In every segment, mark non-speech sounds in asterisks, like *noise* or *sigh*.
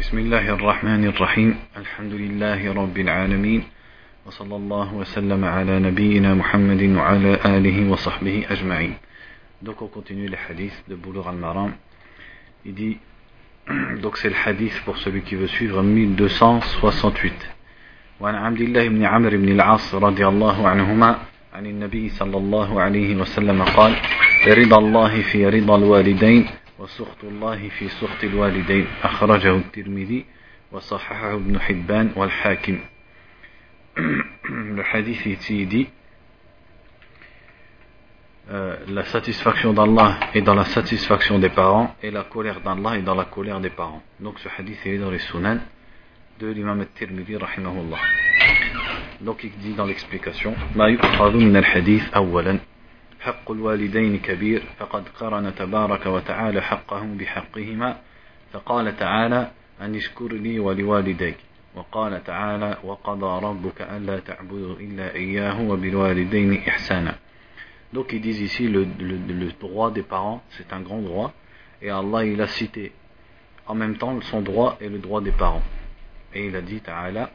بسم الله الرحمن الرحيم الحمد لله رب العالمين وصلى الله وسلم على نبينا محمد وعلى آله وصحبه أجمعين Donc on continue les hadiths de Boulour. Il *clears throat* c'est le hadith pour celui qui veut suivre 1268. وعن عبد الله بن عمرو بن العاص رضي الله عنهما عن النبي صلى الله عليه وسلم قال رضا الله في رضا الوالدين وسخط الله في سخط الوالدين أخرجه الترمذي وصححه ابن حبان والحاكم le hadith ici dit euh, la satisfaction d'Allah est dans la satisfaction des parents et la colère d'Allah est dans la colère des parents. Donc ce hadith est dans les sunan de l'imam al-Tirmidhi rahimahullah. Donc il dit dans l'explication ما يؤخذ من الحديث أولا حق الوالدين كبير فقد قرن تبارك وتعالى حقهم بحقهما فقال تعالى أن اشكر لي ولوالديك وقال تعالى وقضى ربك ألا تعبدوا إلا إياه وبالوالدين إحسانا Donc ils disent ici le, le, le droit des parents, c'est un grand droit, et Allah il a cité en même temps son droit et le droit des parents. Et il a dit Ta'ala,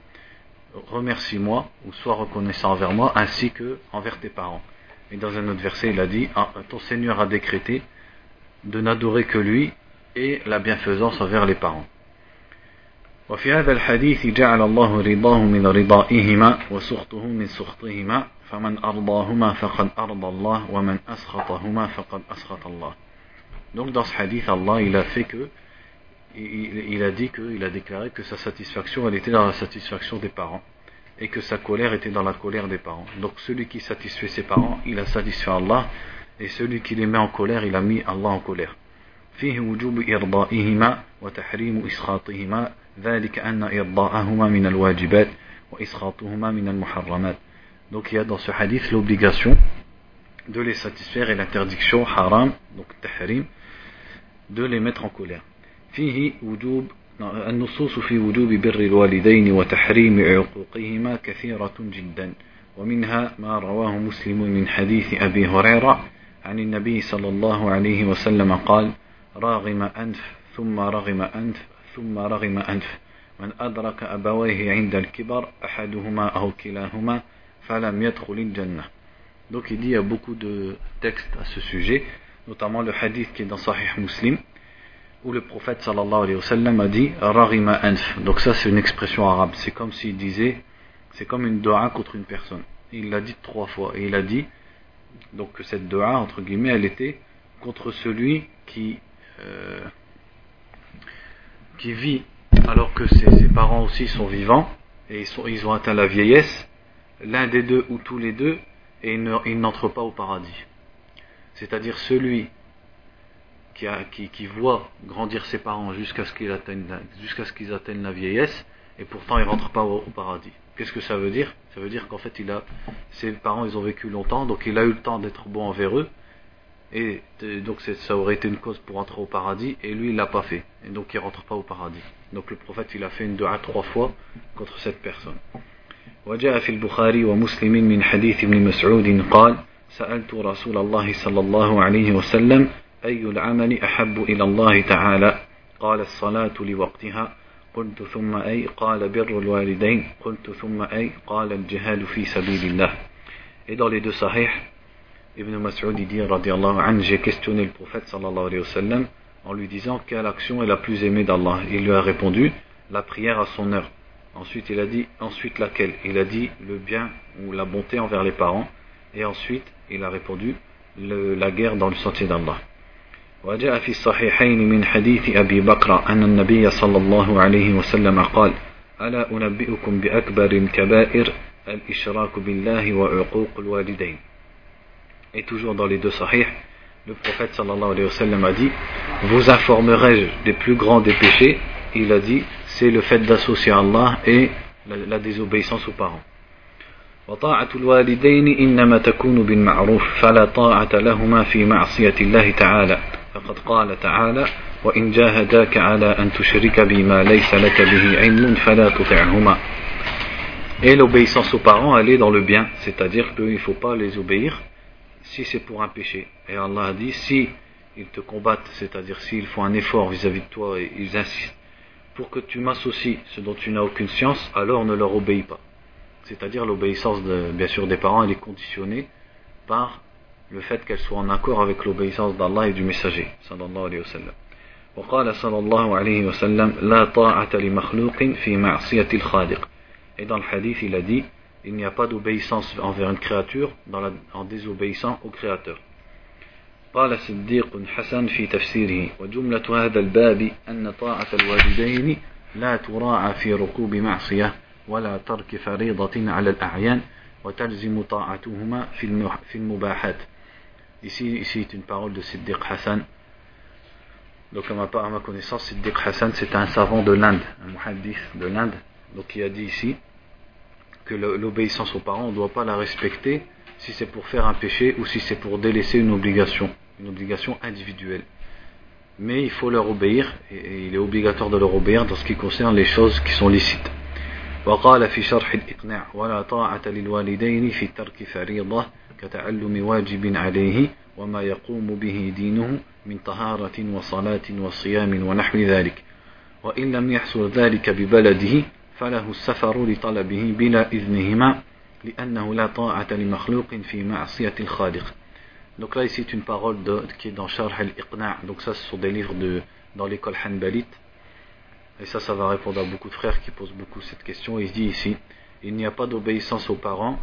remercie-moi ou sois reconnaissant envers moi ainsi que envers tes parents. Et dans un autre verset, il a dit ah, Ton Seigneur a décrété de n'adorer que lui et la bienfaisance envers les parents. وفي هذا الحديث جعل الله رضاه من رضائهما وسخطه من سخطهما فمن أرضاهما فقد أرضى الله ومن أسخطهما فقد أسخط الله Donc dans ce hadith, Allah il a fait que il, il a dit que, il a déclaré que sa satisfaction elle était dans la satisfaction des parents et que sa colère était dans la colère des parents. Donc celui qui satisfait ses parents, il a satisfait Allah et celui qui les met en colère, il a mis Allah en colère. فيه وجوب إرضائهما وتحريم إسخاطهما ذلك أن إرضاءهما من الواجبات وإسخاطهما من المحرمات Donc il y a dans ce hadith l'obligation de les satisfaire et l'interdiction haram, donc tahrim, de les mettre en colère. فيه وجوب النصوص في وجوب بر الوالدين وتحريم عقوقهما كثيرة جدا ومنها ما رواه مسلم من حديث أبي هريرة عن النبي صلى الله عليه وسلم قال راغم أنف ثم رغم أنف ثم رغم أنف من أدرك أبويه عند الكبر أحدهما أو كلاهما فلم يدخل الجنة. Donc il dit il y a beaucoup de textes à ce sujet, notamment le hadith qui est dans Sahih Muslim, où le prophète sallallahu alayhi wa sallam a dit Rarima anf. Donc ça c'est une expression arabe. C'est comme s'il disait, c'est comme une doa contre une personne. Il l'a dit trois fois. Et il a dit, donc que cette doa, entre guillemets, elle était contre celui qui, euh, qui vit alors que ses, ses, parents aussi sont vivants et ils, sont, ils ont atteint la vieillesse, l'un des deux ou tous les deux, et ils n'entrent pas au paradis. C'est-à-dire celui qui, a, qui, qui, voit grandir ses parents jusqu'à ce qu'ils atteignent, jusqu'à ce qu'ils atteignent la vieillesse, et pourtant ils rentrent pas au, au paradis. Qu'est-ce que ça veut dire Ça veut dire qu'en fait, il a, ses parents, ils ont vécu longtemps, donc il a eu le temps d'être bon envers eux, et donc ça aurait été une cause pour entrer au paradis, et lui, il l'a pas fait, et donc il rentre pas au paradis. Donc le prophète, il a fait une dua trois fois contre cette personne. وجاء في البخاري ومسلم من حديث ابن مسعود قال سألت رسول الله صلى الله عليه وسلم أي العمل أحب إلى الله تعالى قال الصلاة لوقتها قلت ثم أي قال بر الوالدين قلت ثم أي قال الجهاد في سبيل الله Et dans les deux sahih, Ibn Mas'ud dit, radiallahu anhu, j'ai questionné le prophète sallallahu alayhi wa sallam en lui disant quelle action est la plus aimée d'Allah. Il lui a répondu, la prière à son heure. Ensuite, il a dit, ensuite laquelle Il a dit le bien ou la bonté envers les parents. Et ensuite, il a répondu, le, la guerre dans le sentier d'Allah. وجاء في الصحيحين من حديث أبي بكر أن النبي صلى الله عليه وسلم قال ألا أنبئكم بأكبر الكبائر الإشراك بالله وعقوق الوالدين Et toujours dans les deux sahih, le prophète sallallahu alayhi wa sallam a dit Vous informerai-je des plus grands des péchés Il a dit C'est le fait d'associer Allah et la, la désobéissance aux parents. وطاعة الوالدين إنما تكون بالمعروف فلا طاعة لهما في معصية الله تعالى فقد قال تعالى وإن جاهداك على أن تشرك بما ليس لك به علم فلا تطعهما Et l'obéissance aux parents, elle est dans le bien, c'est-à-dire qu'il ne faut pas les obéir si c'est pour un péché. Et Allah a dit, si ils te combattent, c'est-à-dire s'ils font un effort vis-à-vis de toi et ils insistent pour que tu m'associes ce dont tu n'as aucune science, alors ne leur obéis pas. C'est-à-dire l'obéissance, bien sûr, des parents, elle est conditionnée par le fait qu'elle soit en accord avec l'obéissance d'Allah et du messager, sallallahu alayhi wa sallam. وقال صلى الله عليه وسلم لا طاعة لمخلوق في معصية الخالق et dans le hadith il a dit il n'y a pas d'obéissance envers une créature dans la, en désobéissant au créateur قال صديق حسن في تفسيره وجملة هذا الباب أن طاعة الوالدين لا تراعى في ركوب معصية ولا ترك فريضة على الأعيان وتلزم طاعتهما في المباحات Ici, ici est une parole de Siddiq Hassan. Donc, à ma, part, à ma connaissance, Siddiq Hassan, c'est un savant de l'Inde, un muhaddith de l'Inde. Donc, il a dit ici que l'obéissance aux parents, on ne doit pas la respecter si c'est pour faire un péché ou si c'est pour délaisser une obligation une obligation individuelle. Mais il faut leur obéir, et il est obligatoire de leur obéir dans ce qui concerne les choses qui sont licites. وقال في شرح الإقناع ولا طاعة للوالدين في ترك فريضة كتعلم واجب عليه وما يقوم به دينه من طهارة وصلاة وصيام ونحو ذلك وإن لم يحصل ذلك ببلده فله السفر لطلبه بلا إذنهما لأنه لا طاعة لمخلوق في معصية الخالق Donc là, ici, c'est une parole de, qui est dans Sharh al-Iqna'. Donc ça, ce sont des livres de, dans l'école Hanbalite. Et ça, ça va répondre à beaucoup de frères qui posent beaucoup cette question. Il dit ici, il n'y a pas d'obéissance aux parents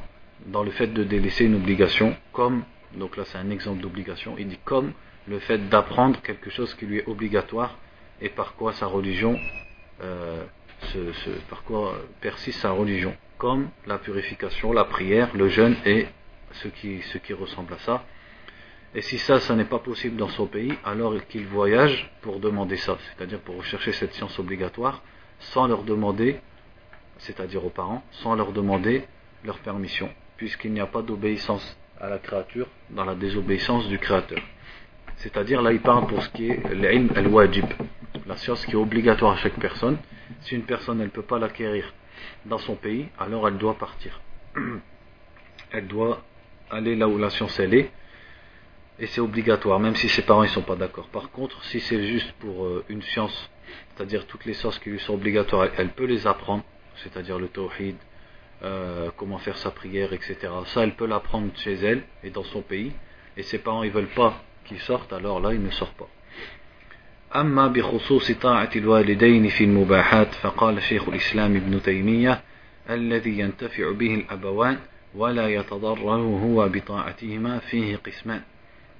dans le fait de délaisser une obligation, comme, donc là c'est un exemple d'obligation, il dit comme le fait d'apprendre quelque chose qui lui est obligatoire et par quoi sa religion, euh, par quoi persiste sa religion, comme la purification, la prière, le jeûne et ce qui, ce qui ressemble à ça. Et si ça, ça n'est pas possible dans son pays, alors qu'il voyage pour demander ça, c'est-à-dire pour rechercher cette science obligatoire, sans leur demander, c'est-à-dire aux parents, sans leur demander leur permission, puisqu'il n'y a pas d'obéissance à la créature dans la désobéissance du créateur. C'est-à-dire là, il parle pour ce qui est l'ilm al-wajib, la science qui est obligatoire à chaque personne. Si une personne, ne peut pas l'acquérir dans son pays, alors elle doit partir. *clears throat* Elle doit aller là où la science elle est, et c'est obligatoire, même si ses parents ne sont pas d'accord. Par contre, si c'est juste pour euh, une science, c'est-à-dire toutes les sciences qui lui sont obligatoires, elle, peut les apprendre, c'est-à-dire le tawhid, euh, comment faire sa prière, etc. Ça, elle peut l'apprendre chez elle et dans son pays, et ses parents ne veulent pas qu'il sorte, alors là, il ne sort pas. أما بخصوص طاعة الوالدين في المباحات فقال شيخ الإسلام ابن تيمية الذي ينتفع به الأبوان ولا يتضرر هو بطاعتهما فيه قسمان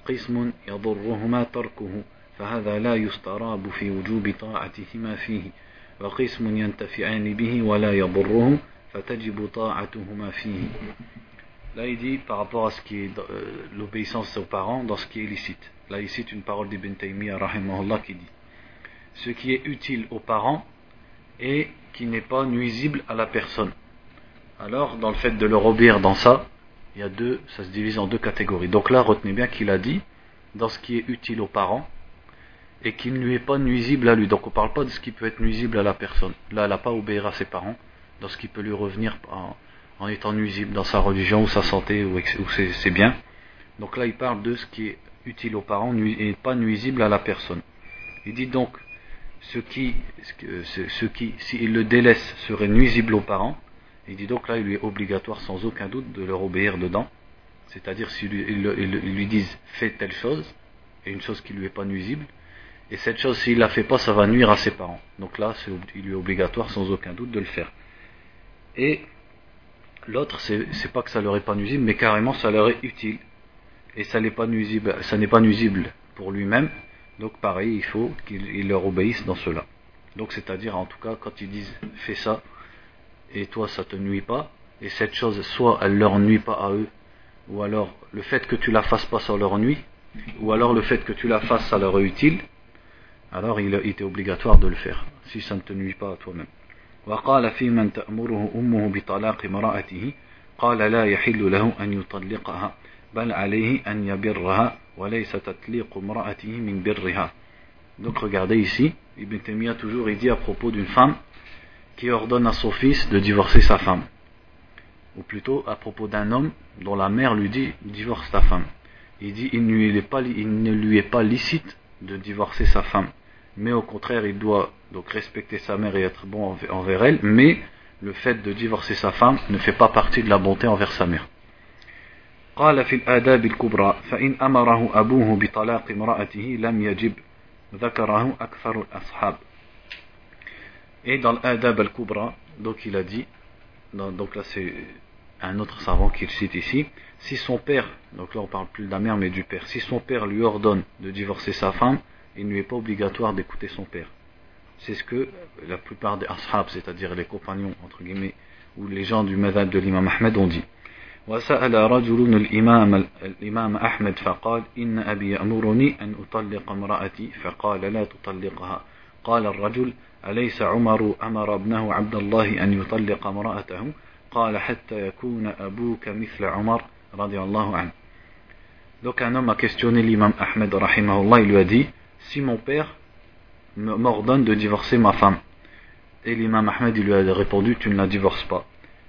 قسم يضرهما تركه فهذا لا يستراب في وجوب طاعتهما فيه وقسم ينتفعان به ولا يضره فتجب طاعتهما فيه Là, il dit par rapport à ce qui est euh, l'obéissance aux parents dans ce qui est licite. Là, il cite une parole d'Ibn Taymiyyah, qui dit Ce qui est utile aux parents et qui n'est pas nuisible à la personne. Alors, dans le fait de leur obéir dans ça, il y a deux, ça se divise en deux catégories. Donc là, retenez bien qu'il a dit dans ce qui est utile aux parents et qui ne lui est pas nuisible à lui. Donc on ne parle pas de ce qui peut être nuisible à la personne. Là, elle n'a pas obéir à ses parents dans ce qui peut lui revenir en, étant nuisible dans sa religion ou sa santé ou, ou ses, biens. Donc là, il parle de ce qui est utile aux parents et pas nuisible à la personne. Il dit donc ce qui, ce qui, s'il le délaisse, serait nuisible aux parents il dit donc là, il lui est obligatoire sans aucun doute de leur obéir dedans. C'est-à-dire s'ils lui, disent fais telle chose, et une chose qui lui est pas nuisible, et cette chose, s'il la fait pas, ça va nuire à ses parents. Donc là, il lui est obligatoire sans aucun doute de le faire. Et l'autre, c'est pas que ça leur est pas nuisible, mais carrément ça leur est utile. Et ça n'est pas nuisible, ça n'est pas nuisible pour lui-même. Donc pareil, il faut qu'il leur obéisse dans cela. Donc c'est-à-dire en tout cas quand ils disent fais ça, et toi ça te nuit pas, et cette chose soit elle leur nuit pas à eux, ou alors le fait que tu la fasses pas ça leur nuit, ou alors le fait que tu la fasses ça leur est utile, alors il, était obligatoire de le faire, si ça ne te nuit pas à toi-même. وقال في من تأمره أمه بطلاق امرأته قال لا يحل له أن يطلقها بل عليه أن يبرها وليس تطليق امرأته من برها Donc regardez ici, Ibn Taymiyyah toujours il dit à propos d'une femme qui ordonne à son fils de divorcer sa femme. Ou plutôt à propos d'un homme dont la mère lui dit divorce ta femme. il dit il, il ne lui est pas licite de divorcer sa femme, mais au contraire il doit donc respecter sa mère et être bon envers elle, mais le fait de divorcer sa femme ne fait pas partie de la bonté envers sa mère. قال في الآداب الكبرى فإن أمره أبوه بطلاق امرأته لم يجب ذكره أكثر الأصحاب Et dans l'Adab al-Kubra, donc il a dit, donc là c'est un autre savant qu'il cite ici, si son père, donc là on parle plus de la mère mais du père, si son père lui ordonne de divorcer sa femme, il ne lui est pas obligatoire d'écouter son père. C'est ce que la plupart des ashab, c'est-à-dire les compagnons, entre guillemets, ou les gens du madhab de l'imam Ahmed ont dit. وسأل رجل الإمام, الإمام أحمد فقال إن أبي يأمرني أن أطلق امرأتي فقال لا تطلقها قال الرجل أليس عمر أمر ابنه عبد الله أن يطلق امرأته قال حتى يكون أبوك مثل عمر رضي الله عنه Donc un homme a questionné l'imam Ahmed rahimahullah, il lui a dit si mon père m'ordonne de divorcer ma femme. Et l'imam Ahmed lui a répondu Tu ne la divorces pas.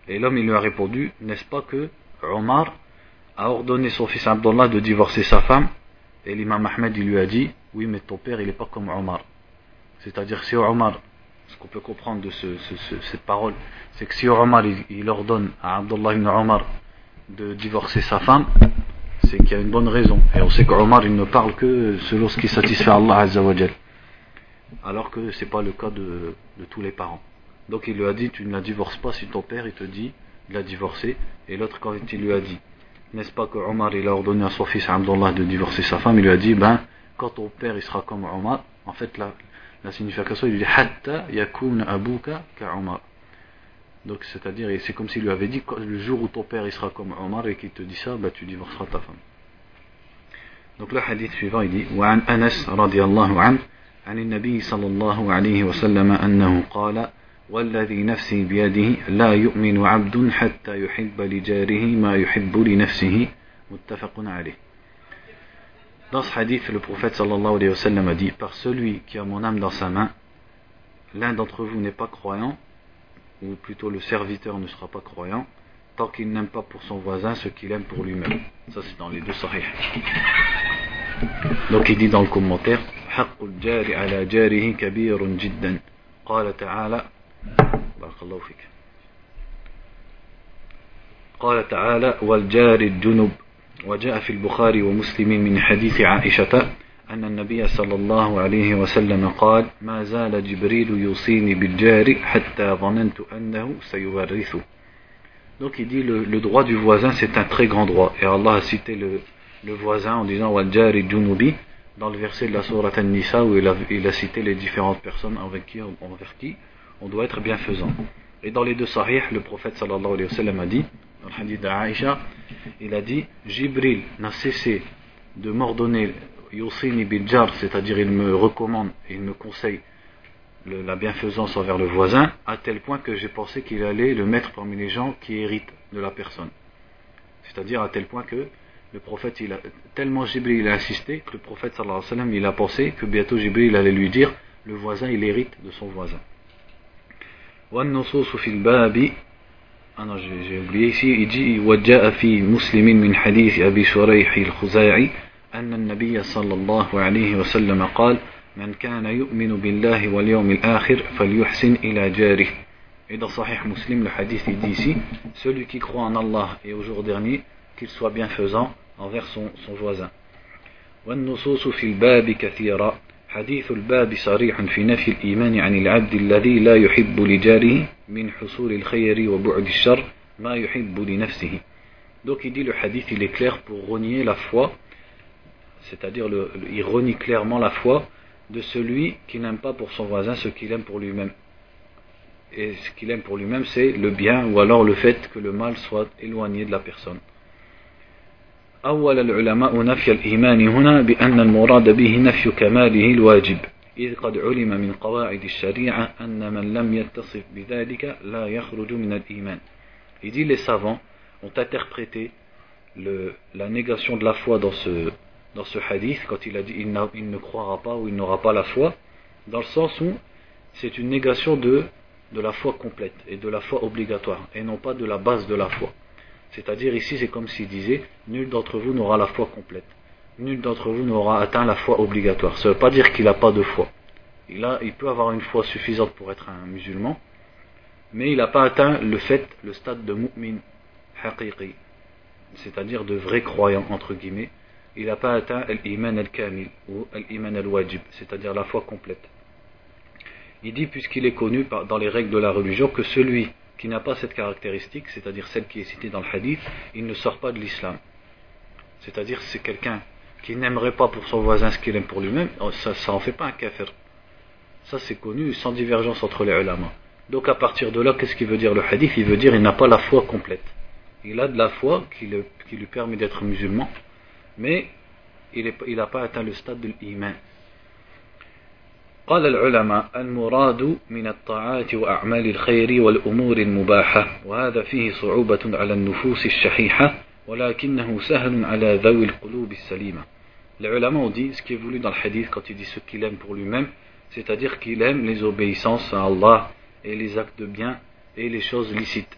Et l'homme lui a répondu N'est-ce pas que Omar a ordonné son fils Abdullah de divorcer sa femme? Et l'imam Ahmed lui a dit Oui, mais ton père il n'est pas comme Omar. C'est-à-dire si Omar, ce qu'on peut comprendre de cette parole, c'est que si Omar il, ordonne à Abdullah ibn Omar de divorcer sa femme, c'est qu'il y a une bonne raison. Et on sait qu'Omar il ne parle que selon ce qui satisfait Allah Azzawajal alors que ce n'est pas le cas de, tous les parents. Donc il lui a dit tu ne la divorces pas si ton père il te dit de la divorcer. Et l'autre quand il lui a dit n'est-ce pas que Omar il a ordonné à son fils Abdullah de divorcer sa femme, il lui a dit ben quand ton père il sera comme Omar, en fait la, la signification il lui dit hatta yakun abuka ka Omar. Donc c'est-à-dire c'est comme s'il lui avait dit le jour où ton père il sera comme Omar et qu'il te dit ça, ben, tu divorceras ta femme. Donc le hadith suivant il dit وعن أنس رضي الله عنه عن النبي صلى الله عليه وسلم أنه قال والذي نفسي بيده لا يؤمن عبد حتى يحب لجاره ما يحب لنفسه متفق عليه Dans ce hadith, le prophète sallallahu alayhi wa sallam a dit Par celui qui a mon âme dans sa main, l'un d'entre vous n'est pas croyant, ou plutôt le serviteur ne sera pas croyant, tant qu'il n'aime pas pour son voisin ce qu'il aime pour lui-même. Ça, c'est dans les deux sahih. Donc, il dit dans le commentaire حق الجار على جاره كبير جدا قال تعالى بارك الله فيك قال تعالى والجار الجنب وجاء في البخاري ومسلم من حديث عائشة أن النبي صلى الله عليه وسلم قال ما زال جبريل يوصيني بالجار حتى ظننت أنه سيورثه Donc il dit le, le droit du voisin c'est un très grand droit et Allah a cité le, le voisin en disant Waljari Junubi dans le verset de la Sourate An-Nisa où il a, il a, cité les différentes personnes avec qui, envers qui on doit être bienfaisant. Et dans les deux sahih, le prophète sallallahu alayhi wa sallam a dit, dans le hadith d'Aïcha, il a dit Jibril n'a cessé de m'ordonner Yusini Biljar, c'est-à-dire il me recommande, il me conseille le, la bienfaisance envers le voisin, à tel point que j'ai pensé qu'il allait le mettre parmi les gens qui héritent de la personne. C'est-à-dire à tel point que le prophète, il a, tellement Jibril a insisté que le prophète sallallahu alayhi wa sallam, il a pensé que bientôt Jibril allait lui dire le voisin, il hérite de son voisin. والنصوص في الباب أنا j'ai oublié ici il dit وجاء في مسلم من حديث أبي شريح الخزاعي أن النبي صلى الله عليه وسلم قال من كان يؤمن بالله واليوم الآخر فليحسن إلى جاره. Et dans Sahih Muslim, le hadith il dit ici, celui qui croit en Allah et au jour dernier, qu'il soit bienfaisant envers son, son voisin. والنصوص في الباب كثيرة. حديث الباب صريح في نفي الإيمان عن العبد الذي لا يحب لجاره من حصول الخير وبعد الشر ما يحب لنفسه. Donc il dit le hadith il est clair pour renier la foi, c'est-à-dire il renie clairement la foi de celui qui n'aime pas pour son voisin ce qu'il aime pour lui-même. Et ce qu'il aime pour lui-même c'est le bien ou alors le fait que le mal soit éloigné de la personne. أول العلماء نفي الإيمان هنا بأن المراد به نفي كماله الواجب إذ قد علم من قواعد الشريعة أن من لم يتصف بذلك لا يخرج من الإيمان Il dit les savants ont interprété le, la négation de la foi dans ce, dans ce hadith quand il a dit il, ne croira pas ou il n'aura pas la foi dans le sens où c'est une négation de, la foi complète et de la foi obligatoire et non pas de la base de la foi C'est-à-dire ici c'est comme s'il disait nul d'entre vous n'aura la foi complète. nul d'entre vous n'aura atteint la foi obligatoire. Ça ne veut pas dire qu'il n'a pas de foi. Il, il peut avoir une foi suffisante pour être un musulman, mais il n'a pas atteint le fait, le stade de mu'min haqiqi, c'est-à-dire de vrai croyant, entre guillemets. Il n'a pas atteint l'iman al-kamil ou l'iman al-wajib, c'est-à-dire la foi complète. Il dit, puisqu'il est connu dans les règles de la religion, que celui qui n'a pas cette caractéristique, c'est-à-dire celle qui est citée dans le hadith, il ne sort pas de l'islam. C'est-à-dire c'est quelqu'un qui n'aimerait pas pour son voisin ce qu'il aime pour lui-même, oh, ça, ça en fait pas un kafir. Ça c'est connu, sans divergence entre les ulama. Donc à partir de là, qu'est-ce qu'il veut dire le hadith? Il veut dire il n'a pas la foi complète. Il a de la foi qui, lui permet d'être musulman, mais il n'a pas atteint le stade de l'iman. قال العلماء المراد من الطاعات وأعمال الخير والأمور المباحة وهذا فيه صعوبة على النفوس الشحيحة ولكنه سهل على ذوي القلوب السليمة Les ulama ont dit ce qui est voulu dans le hadith quand il dit ce qu'il aime pour lui-même, c'est-à-dire qu'il aime les obéissances à Allah et les actes de bien et les choses licites.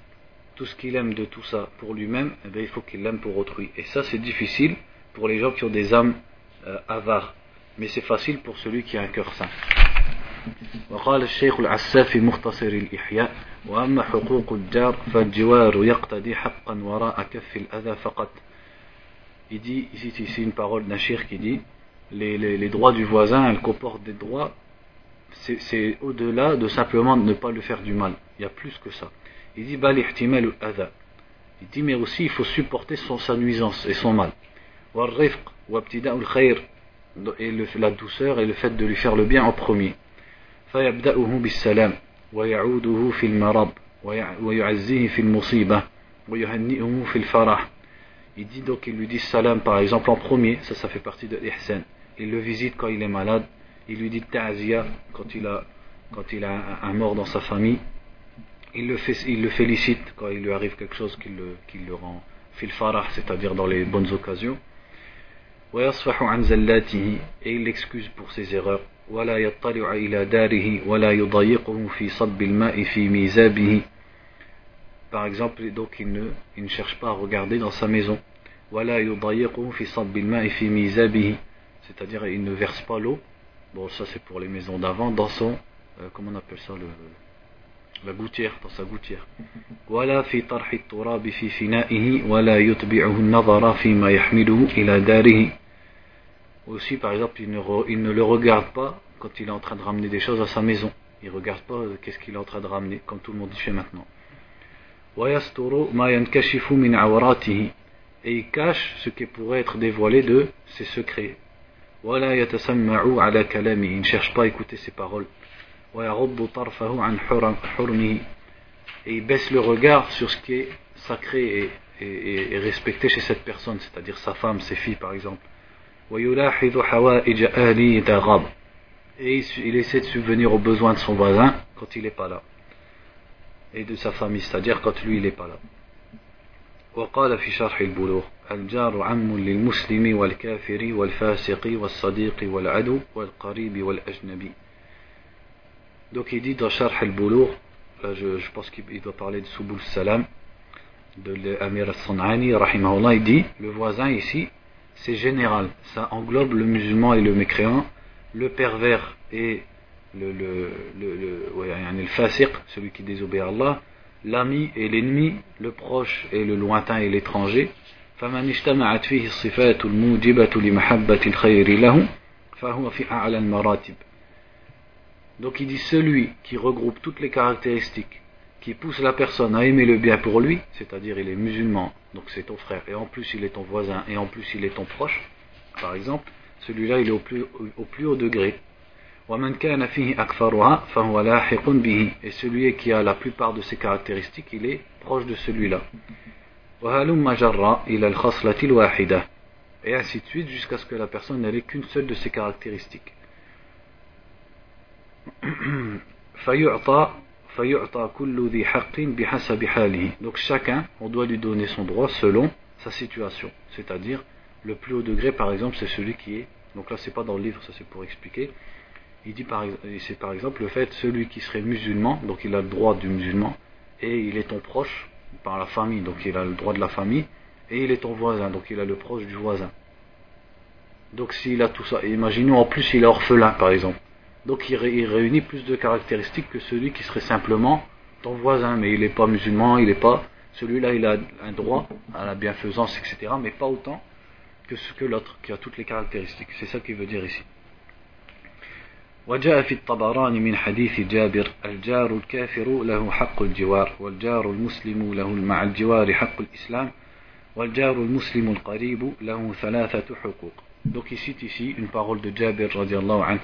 Tout ce qu'il aime de tout ça pour lui-même, eh bien, il faut qu'il l'aime pour autrui. Et ça, c'est difficile pour les gens qui ont des âmes euh, avares. Mais c'est facile pour celui qui a un cœur saint. وقال الشيخ العساف في مختصر الإحياء وأما حقوق الجار فالجوار يقتدي حقا وراء كف الأذى فقط Il dit, ici, ici une parole d'un shir qui dit les, les, les droits du voisin, elles comportent des droits, c'est au-delà de simplement ne pas lui faire du mal. Il y a plus que ça. Il dit bal ihtimal adha. Il dit mais aussi il faut supporter son, sa nuisance et son mal. Wal-rifq wa al khayr et le, la douceur et le fait de lui faire le bien en premier. فيبدأه بالسلام ويعوده في المرض ويعزيه في المصيبة ويهنئه في الفرح Il dit donc il lui dit salam par exemple en premier, ça ça fait partie de l'ihsan. Il le visite quand il est malade, il lui dit ta'ziya quand il a quand il a un, un mort dans sa famille. Il le, fait, il le félicite quand il lui arrive quelque chose qui le, qui le rend fil farah, c'est-à-dire dans les bonnes occasions. et il l'excuse pour ses erreurs ولا يطلع إلى داره ولا يضيقه في صب الماء في ميزابه par exemple donc il ne, il ne cherche pas à regarder dans sa maison ولا يضيقه في صب الماء في ميزابه c'est-à-dire il ne verse pas l'eau bon ça c'est pour les maisons d'avant dans son euh, comment on appelle ça le, la gouttière dans sa gouttière ولا في طرح التراب في فنائه ولا يتبعه النظر فيما يحمله إلى داره aussi, par exemple, il ne, le regarde pas quand il est en train de ramener des choses à sa maison. Il ne regarde pas euh, qu'est-ce qu'il est en train de ramener, comme tout le monde fait maintenant. Et il cache ce qui pourrait être dévoilé de ses secrets. Il ne cherche pas à écouter ses paroles. Et il baisse le regard sur ce qui est sacré et respecté chez cette personne, c'est-à-dire sa femme, ses filles par exemple. Et il essaie de subvenir aux besoins de son voisin quand il n'est pas là. Et de sa famille, c'est-à-dire quand lui il n'est pas là. وقال في شرح البلوغ الجار عم للمسلم والكافر والفاسق والصديق والعدو والقريب والأجنبي Donc il dit dans Sharh al-Bulugh, là je, je pense qu'il doit parler de Subul Salam, de l'Amir al-San'ani, rahimahullah, il dit, le voisin ici, c'est général. Ça englobe le musulman et le mécréant, le pervers et le, le, le, le, ouais, le fasiq, celui qui désobéit à Allah, l'ami et l'ennemi, le proche et le lointain et l'étranger. فمن اجتمعت فيه الصفات الموجبة لمحبة الخير له فهو في أعلى المراتب Donc il dit celui qui regroupe toutes les caractéristiques qui pousse la personne à aimer le bien pour lui, c'est-à-dire il est musulman, donc c'est ton frère, et en plus il est ton voisin, et en plus il est ton proche, par exemple, celui-là il est au plus, au plus haut degré. Et celui qui a la plupart de ces caractéristiques, il est proche de celui-là. Et ainsi de suite jusqu'à ce que la personne n'ait qu'une seule de ces caractéristiques. *clears throat* Donc chacun, on doit lui donner son droit selon sa situation. C'est-à-dire, le plus haut degré, par exemple, c'est celui qui est. Donc là, c'est pas dans le livre, ça c'est pour expliquer. Il dit par, c'est par exemple le fait celui qui serait musulman, donc il a le droit du musulman, et il est ton proche par la famille, donc il a le droit de la famille, et il est ton voisin, donc il a le proche du voisin. Donc s'il a tout ça, imaginons en plus il est orphelin par exemple. Donc il, réunit plus de caractéristiques que celui qui serait simplement ton voisin, mais il n'est pas musulman, il n'est pas. Celui-là il a un droit à la bienfaisance, etc. Mais pas autant que, ce que l'autre, qui a toutes les caractéristiques. C'est ça qu'il veut dire ici. وجاء في الطبراني من حديث جابر الجار الكافر له حق الجوار والجار المسلم له مع الجوار حق الإسلام والجار المسلم القريب له ثلاثة حقوق Donc il cite ici une parole de Jabir radiallahu anhu.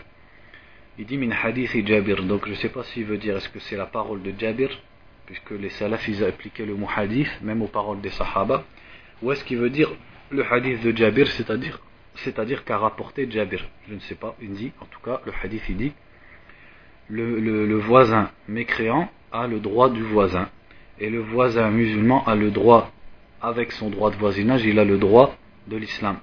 il dit min hadith Jabir. Donc je ne sais pas s'il veut dire est-ce que c'est la parole de Jabir, puisque les salafs ils appliquaient le mot hadith, même aux paroles des sahaba, ou est-ce qu'il veut dire le hadith de Jabir, c'est-à-dire c'est-à-dire qu'a rapporté Jabir. Je ne sais pas, il dit, en tout cas, le hadith il dit le, voisin mécréant a le droit du voisin, et le voisin musulman a le droit, avec son droit de voisinage, il a le droit de l'islam.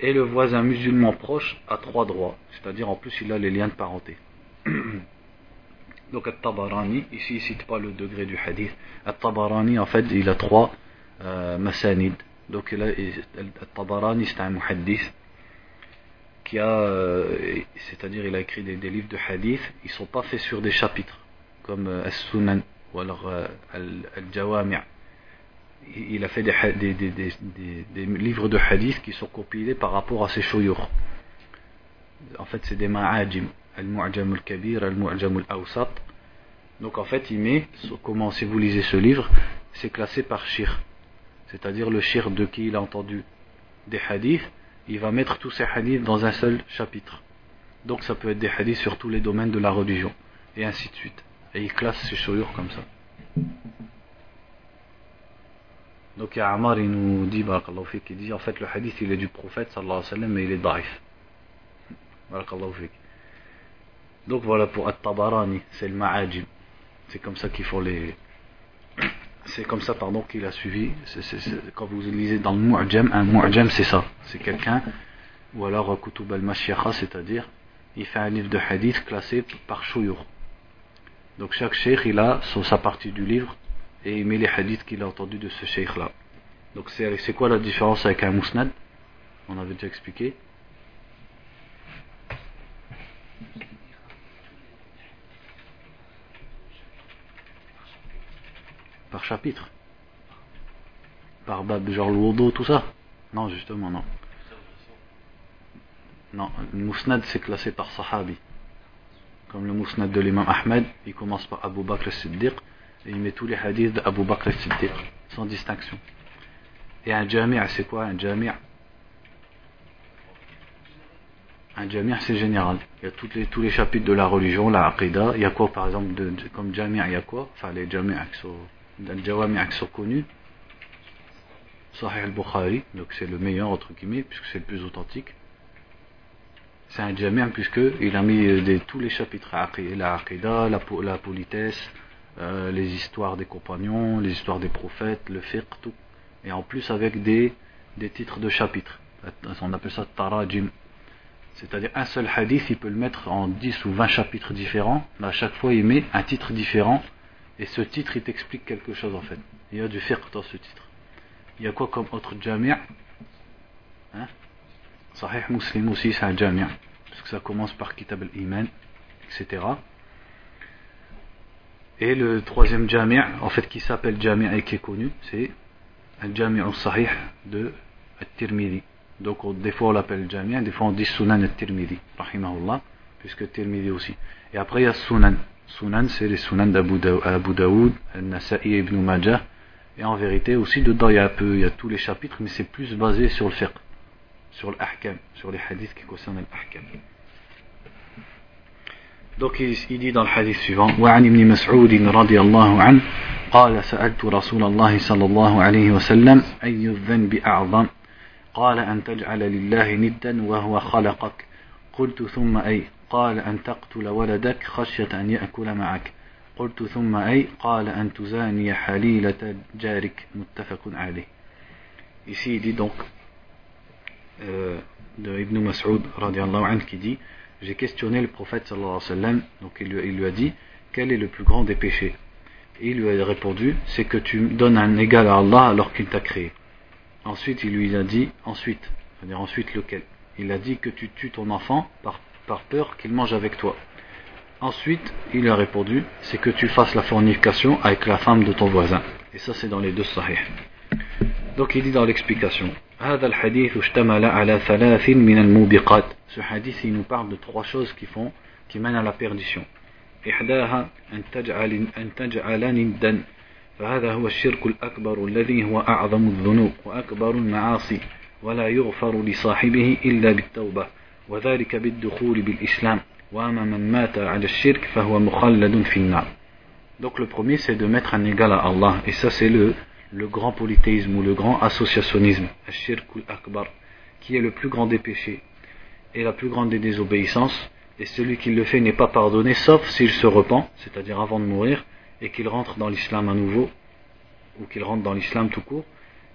Et le voisin musulman proche a trois droits, c'est-à-dire en plus il a les liens de parenté. *clears throat* Donc At-Tabarani, ici il ne cite pas le degré du hadith. At-Tabarani en fait il a trois euh, masanid. Donc At-Tabarani c'est un muhaddith qui a, euh, c'est-à-dire il a écrit des, livres de hadith, ils ne sont pas faits sur des chapitres, comme euh, As-Sunan ou alors euh, Al-Jawami' il a fait des, livres de hadith qui sont compilés par rapport à ces shoyur. En fait, c'est des ma'ajim. Al-Mu'jam al-Kabir, Al-Mu'jam al-Awsat. Donc en fait, il met, comment si vous lisez ce livre, c'est classé par shir. C'est-à-dire le shir de qui il a entendu des hadiths, il va mettre tous ces hadiths dans un seul chapitre. Donc ça peut être des hadiths sur tous les domaines de la religion. Et ainsi de suite. Et il classe ces shoyur comme ça. Donc Amar nous dit, il dit en fait le hadith il est du prophète sallallahu alayhi wa mais il est daif. Donc voilà pour At-Tabarani, c'est le Ma'ajib. C'est comme ça qu'il faut les. C'est comme ça pardon qu'il a suivi. quand vous lisez dans le Mu'jam, un Mu'jam c'est ça. C'est quelqu'un, ou alors Kutub al-Mashiakha, c'est-à-dire il fait un livre de hadith classé par shuyur. Donc chaque cheikh il a sa partie du livre et met les hadiths qu'il a entendus de ce cheikh là. Donc c'est quoi la différence avec un musnad On avait déjà expliqué. Par chapitre? Par bab, genre le tout ça? Non, justement, non. Non, le musnad c'est classé par sahabi. Comme le musnad de l'imam Ahmed, il commence par Abu Bakr al-Siddiq et il met tous les hadiths d'Abu Bakr al-Siddiq, sans distinction. Et un jami' c'est quoi un jami' Un jami' c'est général. Il y a toutes les, tous les chapitres de la religion, la aqidah. Il y a quoi par exemple de, comme jami' il y a quoi? Enfin les jami' qui sont, sont connus. Sahih al-Bukhari, donc c'est le meilleur entre guillemets, puisque c'est le plus authentique. C'est un jami' puisqu'il a mis des, tous les chapitres, la aqidah, la, la politesse, euh, les histoires des compagnons, les histoires des prophètes, le fiqh, tout. Et en plus avec des, des titres de chapitres. On appelle ça tarajim. C'est-à-dire un seul hadith, il peut le mettre en 10 ou 20 chapitres différents, mais à chaque fois il met un titre différent, et ce titre il t'explique quelque chose en fait. Il y a du fiqh dans ce titre. Il y a quoi comme autre jami' hein? Sahih Muslim aussi c'est un jami' parce que ça commence par Kitab al-Iman, etc. Et le troisième jami' en fait qui s'appelle jami' et qui est connu, c'est un jami' al-Sahih de At-Tirmidhi. Donc des fois on l'appelle jami', des fois on dit Sunan At-Tirmidhi, rahimahullah, puisque Tirmidhi aussi. Et après il y a Sunan. Sunan c'est les Sunan d'Abu Daoud, Al-Nasa'i et Ibn Majah. Et en vérité aussi dedans il y a peu, il y a tous les chapitres, mais c'est plus basé sur le fiqh, sur l'ahkam, sur les hadiths qui concernent l'ahkam. Donc il dit dans le hadith suivant وعن ابن مسعود رضي الله عنه قال سألت رسول الله صلى الله عليه وسلم أي الذنب أعظم قال أن تجعل لله ندا وهو خلقك قلت ثم أي قال أن تقتل ولدك خشية أن يأكل معك قلت ثم أي قال أن تزاني حليلة جارك متفق عليه Ici il dit donc euh, de Ibn Mas'ud radiallahu anhu qui dit j'ai questionné le prophète sallallahu alayhi wa sallam, donc il lui, a dit quel est le plus grand des péchés? Et il lui a répondu c'est que tu donnes un égal à Allah alors qu'il t'a créé. Ensuite il lui a dit ensuite, c'est-à-dire ensuite lequel? Il a dit que tu tues ton enfant par, par peur qu'il mange avec toi. Ensuite, il lui a répondu, c'est que tu fasses la fornication avec la femme de ton voisin. Et ça, c'est dans les deux sahih. Donc, il dit dans l'explication, ce hadith, il nous parle de trois choses qui font, qui mènent à la perdition. إحداها أن تجعل أن تجعل ندا فهذا هو الشرك الأكبر الذي هو أعظم الذنوب وأكبر المعاصي ولا يغفر لصاحبه إلا بالتوبة وذلك بالدخول بالإسلام. donc le premier c'est de mettre un égal à Allah. Et ça c'est le, le grand polythéisme ou le grand associationnisme akbar qui est le plus grand des péchés et la plus grande des désobéissances et celui qui le fait n'est pas pardonné sauf s'il se repent c'est-à-dire avant de mourir et qu'il rentre dans l'islam à nouveau ou qu'il rentre dans l'islam tout court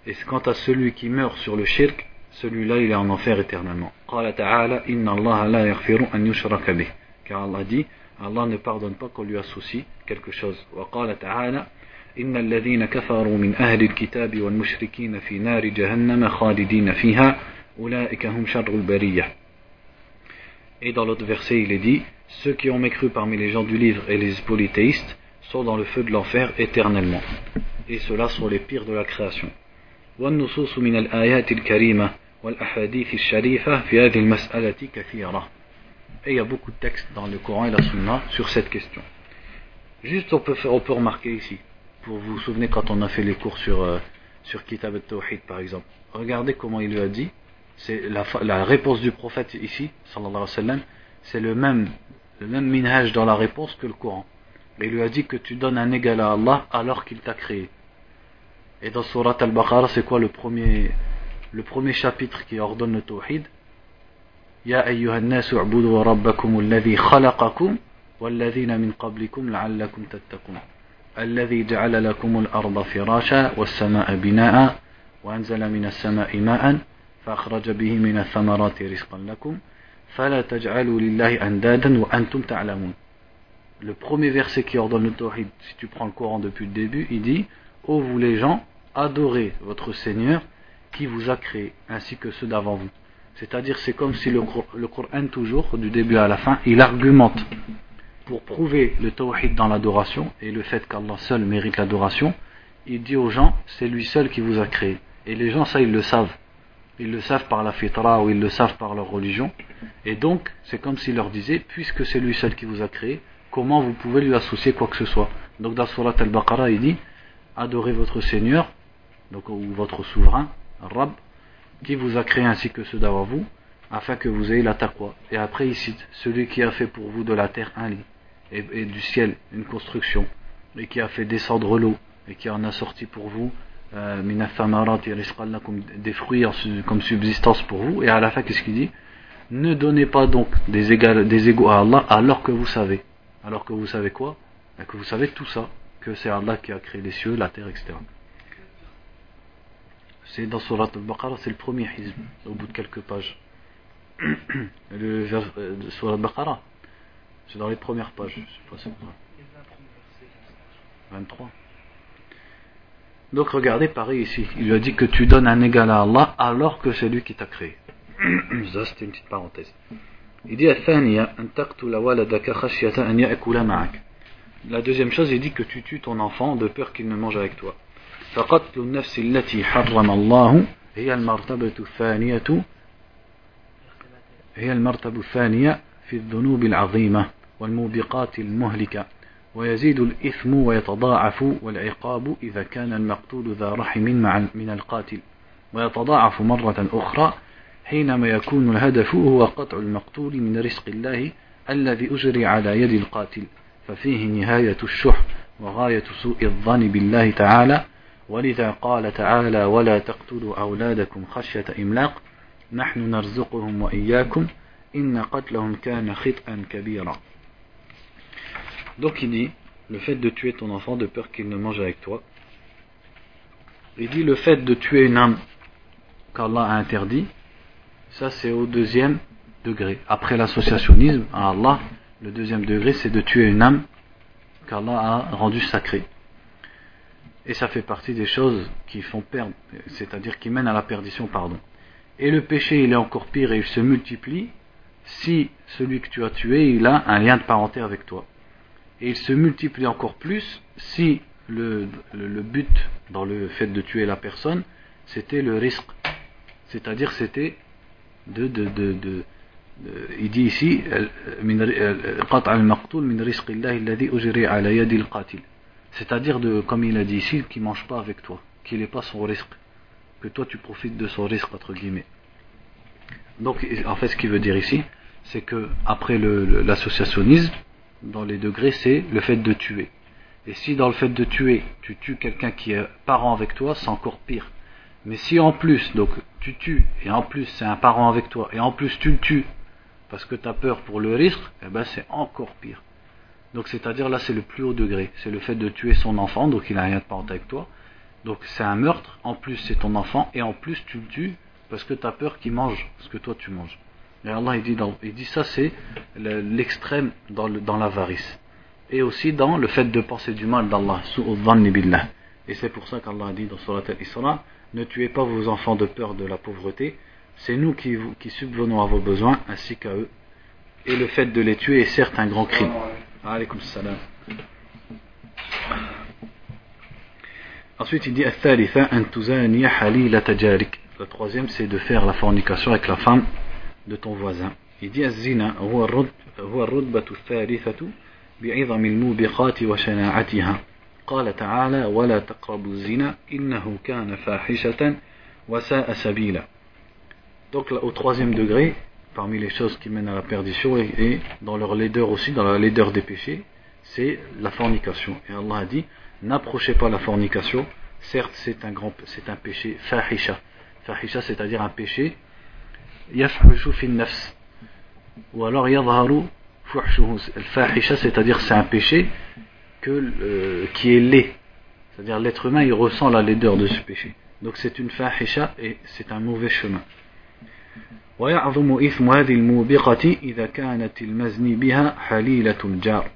et quant à celui qui meurt sur le shirk celui-là il est en enfer éternellement. Car Allah dit, Allah ne pardonne pas qu'on lui associe quelque chose. إن الذين كفروا من أهل الكتاب والمشركين في نار جهنم خالدين فيها أولئك هم شر البرية Et dans l'autre verset, il est dit Ceux qui ont mécru parmi les gens du livre et les polythéistes sont dans le feu de l'enfer éternellement. Et ceux-là sont les pires de la création. والنصوص من الآيات الكريمة والأحاديث الشريفة في هذه المسألة كثيرة Et il y a beaucoup de textes dans le Coran et la Sunna sur cette question. Juste, on peut, faire, on peut remarquer ici, pour vous vous souvenez quand on a fait les cours sur, euh, sur Kitab al-Tawhid par exemple, regardez comment il lui a dit, c'est la, la, réponse du prophète ici, sallallahu alayhi wa sallam, c'est le même, le même minhaj dans la réponse que le Coran. il lui a dit que tu donnes un égal à Allah alors qu'il t'a créé. Et dans Surat al-Baqarah, c'est quoi le premier, le premier chapitre qui ordonne le tawhid يا أيها الناس اعبدوا ربكم الذي خلقكم والذين من قبلكم لعلكم تتقون الذي جعل لكم الأرض فراشا والسماء بناء وأنزل من السماء ماء فأخرج به من الثمرات رزقا لكم فلا تجعلوا لله أندادا وأنتم تعلمون Le premier verset qui ordonne le tawhid, si tu prends le Coran depuis le début, il dit Ô vous les gens, adorez votre Seigneur qui vous a créé, ainsi que ceux d'avant vous. C'est-à-dire, c'est comme si le, le Coran, toujours, du début à la fin, il argumente pour prouver le tawhid dans l'adoration et le fait qu'Allah seul mérite l'adoration. Il dit aux gens, c'est lui seul qui vous a créé. Et les gens, ça, ils le savent. Ils le savent par la fitra ou ils le savent par leur religion. Et donc, c'est comme s'il leur disait, puisque c'est lui seul qui vous a créé, comment vous pouvez lui associer quoi que ce soit. Donc, dans Surat al-Baqarah, il dit, adorez votre Seigneur, donc, ou votre souverain, Rab, qui vous a créé ainsi que ceux d'avant vous, afin que vous ayez la taqwa. Et après il cite celui qui a fait pour vous de la terre un lit, et, du ciel une construction, et qui a fait descendre l'eau, et qui en a sorti pour vous euh, des fruits comme subsistance pour vous. Et à la fin, qu'est-ce qu'il dit? Ne donnez pas donc des, des égaux à Allah alors que vous savez. Alors que vous savez quoi? Ben, Que vous savez tout ça, que c'est Allah qui a créé les cieux, la terre, etc. C'est dans Surat al-Baqarah, c'est le premier hizb, au bout de quelques pages. *clears throat* le vers euh, Surat al-Baqarah, c'est dans les premières pages. Je sais pas 23. Donc regardez, pareil ici, il lui a dit que tu donnes un égal à Allah alors que c'est lui qui t'a créé. *coughs* Ça c'était une petite parenthèse. Il dit La deuxième chose, il dit que tu tues ton enfant de peur qu'il ne mange avec toi. فقتل النفس التي حرم الله هي المرتبة الثانية هي المرتبة الثانية في الذنوب العظيمة والموبقات المهلكة ويزيد الإثم ويتضاعف والعقاب إذا كان المقتول ذا رحم مع من القاتل. ويتضاعف مرة أخرى حينما يكون الهدف هو قطع المقتول من رزق الله الذي أجري على يد القاتل. ففيه نهاية الشح وغاية سوء الظن بالله تعالى. ولذا قال تعالى ولا تقتلوا أولادكم خشية إملاق نحن نرزقهم وإياكم إن قتلهم كان خطأ كبيرا Donc il dit, le fait de tuer ton enfant de peur qu'il ne mange avec toi. Il dit le fait de tuer une âme qu'Allah a interdit, ça c'est au deuxième degré. Après l'associationnisme à Allah, le deuxième degré c'est de tuer une âme qu'Allah a rendue sacrée. Et ça fait partie des choses qui font perdre, c'est-à-dire qui mènent à la perdition, pardon. Et le péché, il est encore pire et il se multiplie si celui que tu as tué, il a un lien de parenté avec toi. Et il se multiplie encore plus si le, but dans le fait de tuer la personne, c'était le risque. C'est-à-dire c'était de, de, de, de il dit ici c'est-à-dire de comme il a dit ici qu'il ne mange pas avec toi qu'il n'est pas son risque que toi tu profites de son risque entre guillemets donc en fait ce qu'il veut dire ici c'est que après l'associationnisme dans les degrés c'est le fait de tuer. Et si dans le fait de tuer tu tues quelqu'un qui est parent avec toi c'est encore pire. Mais si en plus donc tu tues et en plus c'est un parent avec toi et en plus tu le tues parce que tu as peur pour le risque, eh ben c'est encore pire. Donc c'est-à-dire là c'est le plus haut degré, c'est le fait de tuer son enfant, donc il n'a rien de parent avec toi. Donc c'est un meurtre, en plus c'est ton enfant, et en plus tu le tues parce que tu as peur qu'il mange ce que toi tu manges. Et Allah il dit, ça c'est l'extrême dans, dans l'avarice. Et aussi dans le fait de penser du mal d'Allah, Et c'est pour ça qu'Allah a dit dans Surat al-Isra, ne tuez pas vos enfants de peur de la pauvreté, c'est nous qui, subvenons à vos besoins ainsi qu'à eux. Et le fait de les tuer est certes un grand crime. salam. Ensuite, il dit Le troisième, c'est de faire la fornication avec la femme de ton voisin. Il dit الزنا هو الرتبة الثالثة بعظم الموبقات وشناعتها قال تعالى ولا تقربوا الزنا إنه كان فاحشة وساء سبيلا donc au troisième degré, parmi les choses qui mènent à la perdition et, dans leur laideur aussi, dans la laideur des péchés, c'est la fornication. Et Allah a dit, n'approchez pas la fornication, certes c'est un grand, c'est un péché fahisha. Fahisha c'est-à-dire un péché yafhushu fin nafs. Ou alors yadharu fuhshuhu. Fahisha c'est-à-dire c'est un péché que, qui est laid. C'est-à-dire l'être humain il ressent la laideur de ce péché. Donc c'est une fahisha et c'est un mauvais chemin. ويعظم إثم هذه الموبقة إذا كانت المزني بها حليلة الجار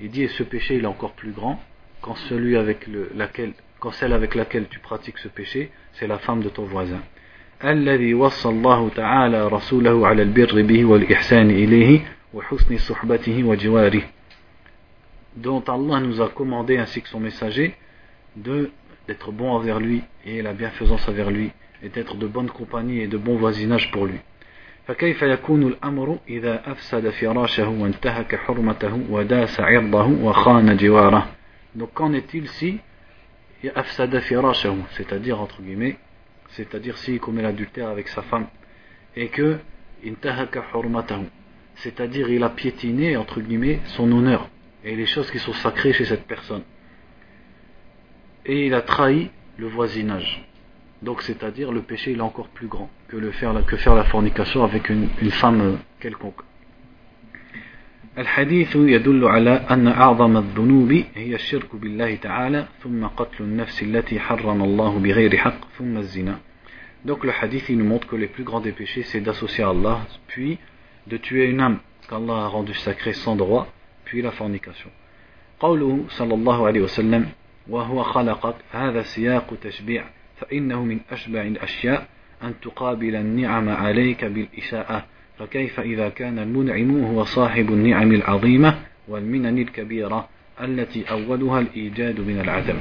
Il dit et ce péché il est encore plus grand quand celui avec le, laquelle quand celle avec laquelle tu pratiques ce péché c'est la femme de ton voisin الذي وصى الله تعالى رسوله على البر به والإحسان إليه وحسن صحبته وجواره dont Allah nous a commandé ainsi que son messager de d'être bon envers lui et la bienfaisance envers lui et d'être de bonne compagnie et de bon voisinage pour lui. فكيف يكون الأمر إذا أفسد فراشه وانتهك حرمته وداس عرضه وخان جواره Donc qu'en est-il si فراشه c'est-à-dire entre guillemets c'est-à-dire s'il commet l'adultère avec sa femme et que c'est-à-dire il a piétiné entre guillemets son honneur et les choses qui sont sacrées chez cette personne et il a trahi le voisinage donc c'est-à-dire le péché est encore plus grand que, faire, la fornication avec une, une femme quelconque. الحديث يدل على أن أعظم الذنوب هي الشرك بالله تعالى ثم قتل النفس التي حرم الله بغير حق ثم الزنا Donc le hadith il nous montre que les plus grands des péchés c'est d'associer à Allah puis de tuer une âme qu'Allah a rendue sacrée sans droit puis la fornication. قوله صلى الله عليه وسلم وهو خلقك هذا سياق تشبيع فإنه من أشبع الأشياء أن تقابل النعم عليك بالإساءة فكيف إذا كان المنعم هو صاحب النعم العظيمة والمنن الكبيرة التي أولها الإيجاد من العدم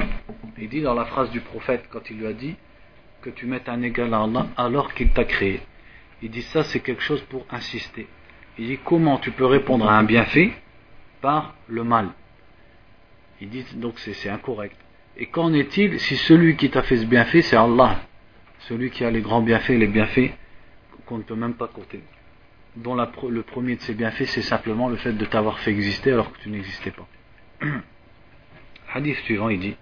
Il dit dans la phrase du prophète quand il lui a dit que tu mettes un égal à Allah alors qu'il t'a créé. Il dit ça c'est quelque chose pour insister. Il dit comment tu peux répondre à un bienfait par le mal. Il dit donc c'est incorrect. Et qu'en est-il si celui qui t'a fait ce bienfait, c'est Allah Celui qui a les grands bienfaits, les bienfaits qu'on ne peut même pas compter. dont le premier de ces bienfaits, c'est simplement le fait de t'avoir fait exister alors que tu n'existais pas. *clears throat* Hadith suivant, il dit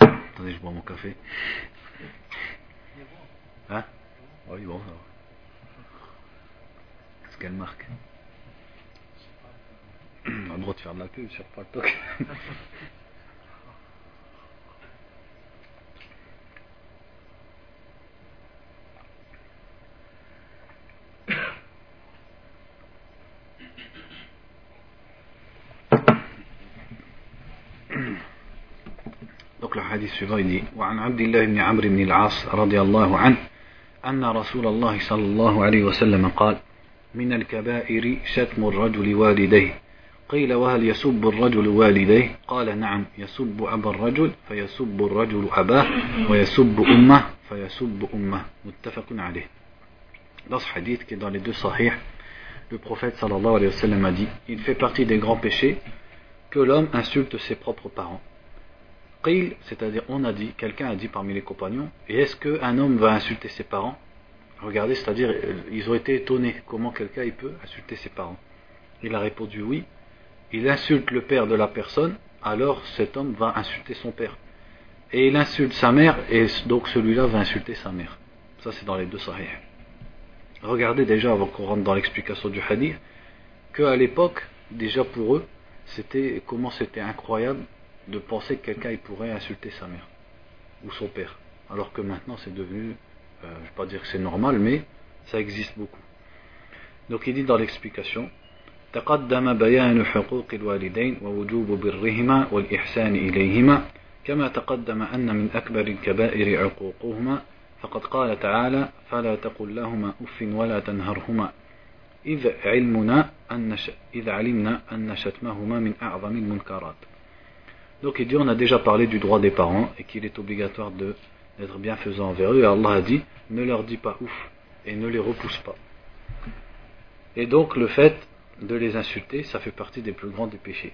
Attendez, je bois mon café. Hein? Oui, bon, ça va. Qu'est-ce qu'elle marque? *clears throat* On a le droit de faire de la pub sur TikTok. *laughs* Dit وعن عبد الله بن عمرو بن العاص رضي الله عنه أن رسول الله صلى الله عليه وسلم قال من الكبائر شتم الرجل والديه. قيل وهل يسب الرجل والديه؟ قال نعم يسب أبا الرجل فيسب الرجل أباه ويسب أمه فيسب أمه. متفق عليه. Dans ce hadith qui est dans les deux sahih, le prophète sallallahu alayhi wa sallam a dit Il fait partie des grands péchés que l'homme insulte ses propres parents. C'est-à-dire on a dit, quelqu'un a dit parmi les compagnons, et est-ce qu'un homme va insulter ses parents? Regardez, c'est-à-dire ils ont été étonnés comment quelqu'un peut insulter ses parents. Il a répondu oui. Il insulte le père de la personne, alors cet homme va insulter son père. Et il insulte sa mère, et donc celui-là va insulter sa mère. Ça c'est dans les deux sahih. Regardez déjà, avant qu'on rentre dans l'explication du hadith, qu'à l'époque, déjà pour eux, c'était comment c'était incroyable de penser que quelqu'un pourrait insulter sa mère ou son père. Alors que maintenant c'est devenu, euh, je ne vais pas dire que c'est normal, mais ça existe beaucoup. Donc il dit dans l'explication, تقدم بيان حقوق الوالدين ووجوب برهما والإحسان إليهما كما تقدم أن من أكبر الكبائر عقوقهما فقد قال تعالى فلا تقل لهما أف ولا تنهرهما إذ علمنا أن إذ علمنا أن شتمهما من أعظم المنكرات Donc il dit, on a déjà parlé du droit des parents et qu'il est obligatoire d'être bienfaisant envers eux. Et Allah a dit, ne leur dis pas ouf et ne les repousse pas. Et donc le fait de les insulter, ça fait partie des plus grands des péchés.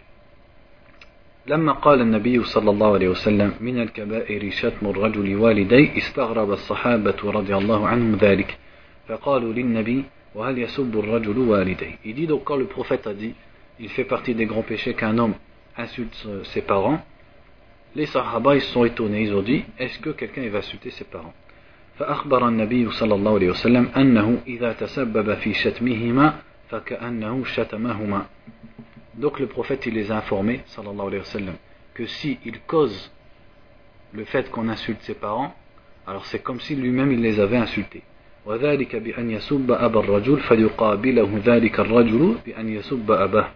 لما قال النبي صلى الله عليه وسلم من الكبائر شتم الرجل والديه استغرب الصحابة رضي الله عنهم ذلك فقالوا للنبي وهل يسب الرجل والديه Il dit donc quand le prophète a dit il fait partie des grands péchés qu'un homme insulte ses parents, les sahaba ils sont étonnés, ils ont dit est-ce que quelqu'un va insulter ses parents فأخبر النبي صلى الله عليه وسلم أنه إذا تسبب في شتمهما فكأنه شتمهما Donc le prophète il les a informés sallallahu alayhi wa sallam que si il cause le fait qu'on insulte ses parents alors c'est comme si lui-même il les avait insultés وذلك بأن يسب أبا الرجل فيقابله ذلك الرجل بأن يسب أباه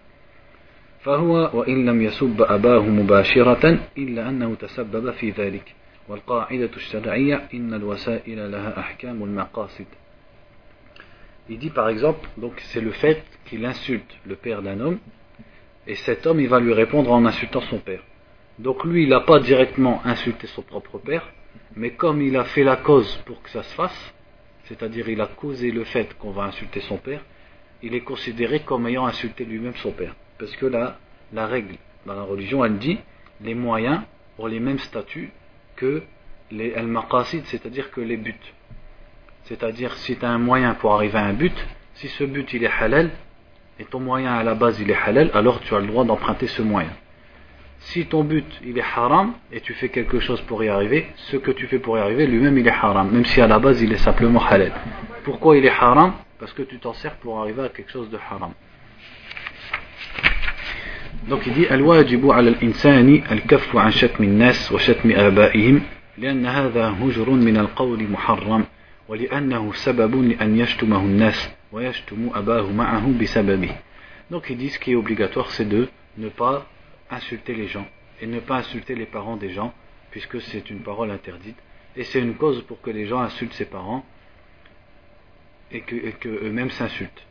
فهو وإن لم يسب أباه مباشرة إلا أنه تسبب في ذلك والقاعدة الشرعية إن الوسائل لها أحكام المقاصد Il dit par exemple, donc c'est le fait qu'il insulte le père d'un homme, et cet homme il va lui répondre en insultant son père. Donc lui il n'a pas directement insulté son propre père, mais comme il a fait la cause pour que ça se fasse, c'est-à-dire il a causé le fait qu'on va insulter son père, il est considéré comme ayant insulté lui-même son père. Parce que la règle dans la religion, elle dit les moyens ont les mêmes statuts que les al-maqasid, c'est-à-dire que les buts. C'est-à-dire si tu as un moyen pour arriver à un but, si ce but il est halal, et ton moyen à la base il est halal, alors tu as le droit d'emprunter ce moyen. Si ton but il est haram et tu fais quelque chose pour y arriver, ce que tu fais pour y arriver lui-même il est haram, même si à la base il est simplement halal. Pourquoi il est haram? Parce que tu t'en sers pour arriver à quelque chose de haram. Donc il dit الواجب على الإنسان الكف عن شتم الناس وشتم آبائهم لأن هذا هجر من القول محرم ولأنه سبب لأن يشتمه الناس ويشتم أباه معه بسببه Donc il dit ce qui est obligatoire c'est de ne pas insulter les gens et ne pas insulter les parents des gens puisque c'est une parole interdite et c'est une cause pour que les gens insultent ses parents et que, et que eux-mêmes s'insultent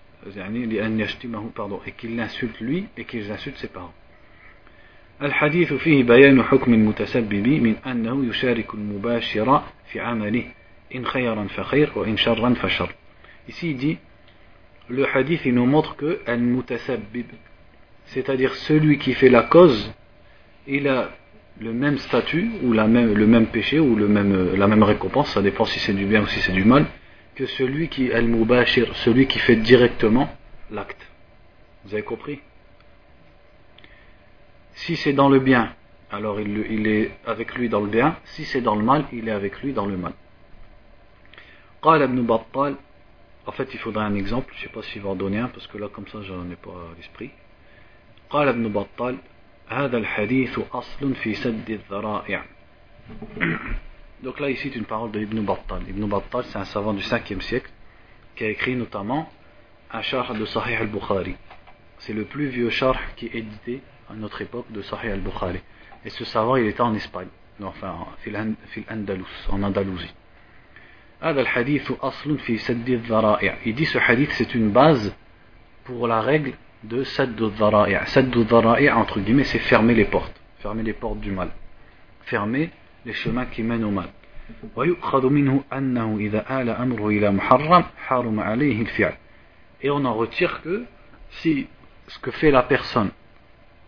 pardon, et qu'ils l'insultent lui et qu'ils insultent ses parents الحديث فيه بيان حكم المتسبب من أنه يشارك المباشر في عمله إن خيرا فخير وإن شرا فشر Ici il dit le hadith il nous montre que al-mutasabbib c'est-à-dire celui qui fait la cause, il a le même statut ou la même, le même péché ou le même, la même récompense, ça dépend si c'est du bien ou si c'est du mal, que celui qui est mubashir celui qui fait directement l'acte. Vous avez compris Si c'est dans le bien, alors il, il, est avec lui dans le bien, si c'est dans le mal, il est avec lui dans le mal. قال ابن بطال en fait il faudrait un exemple, je ne sais pas s'il va en donner un parce que là comme ça j'en ai pas à l'esprit. قال ابن بطال هذا الحديث أصل في سد الذرائع donc là, ici, une parole de Ibn Battal. Ibn Battal, c'est un savant du 5e siècle qui a écrit notamment un charh de Sahih al-Bukhari. C'est le plus vieux charh qui est édité à notre époque de Sahih al-Bukhari. Et ce savant, il était en Espagne, enfin, en Andalousie. Il dit ce hadith, c'est une base pour la règle de Saddu dhara'i. Saddu dhara'i, entre guillemets, c'est fermer les portes. Fermer les portes du mal. Fermer au mal ويؤخذ منه أنه إذا آل أمره إلى محرم حرم عليه الفعل et on en retire que si ce que fait la personne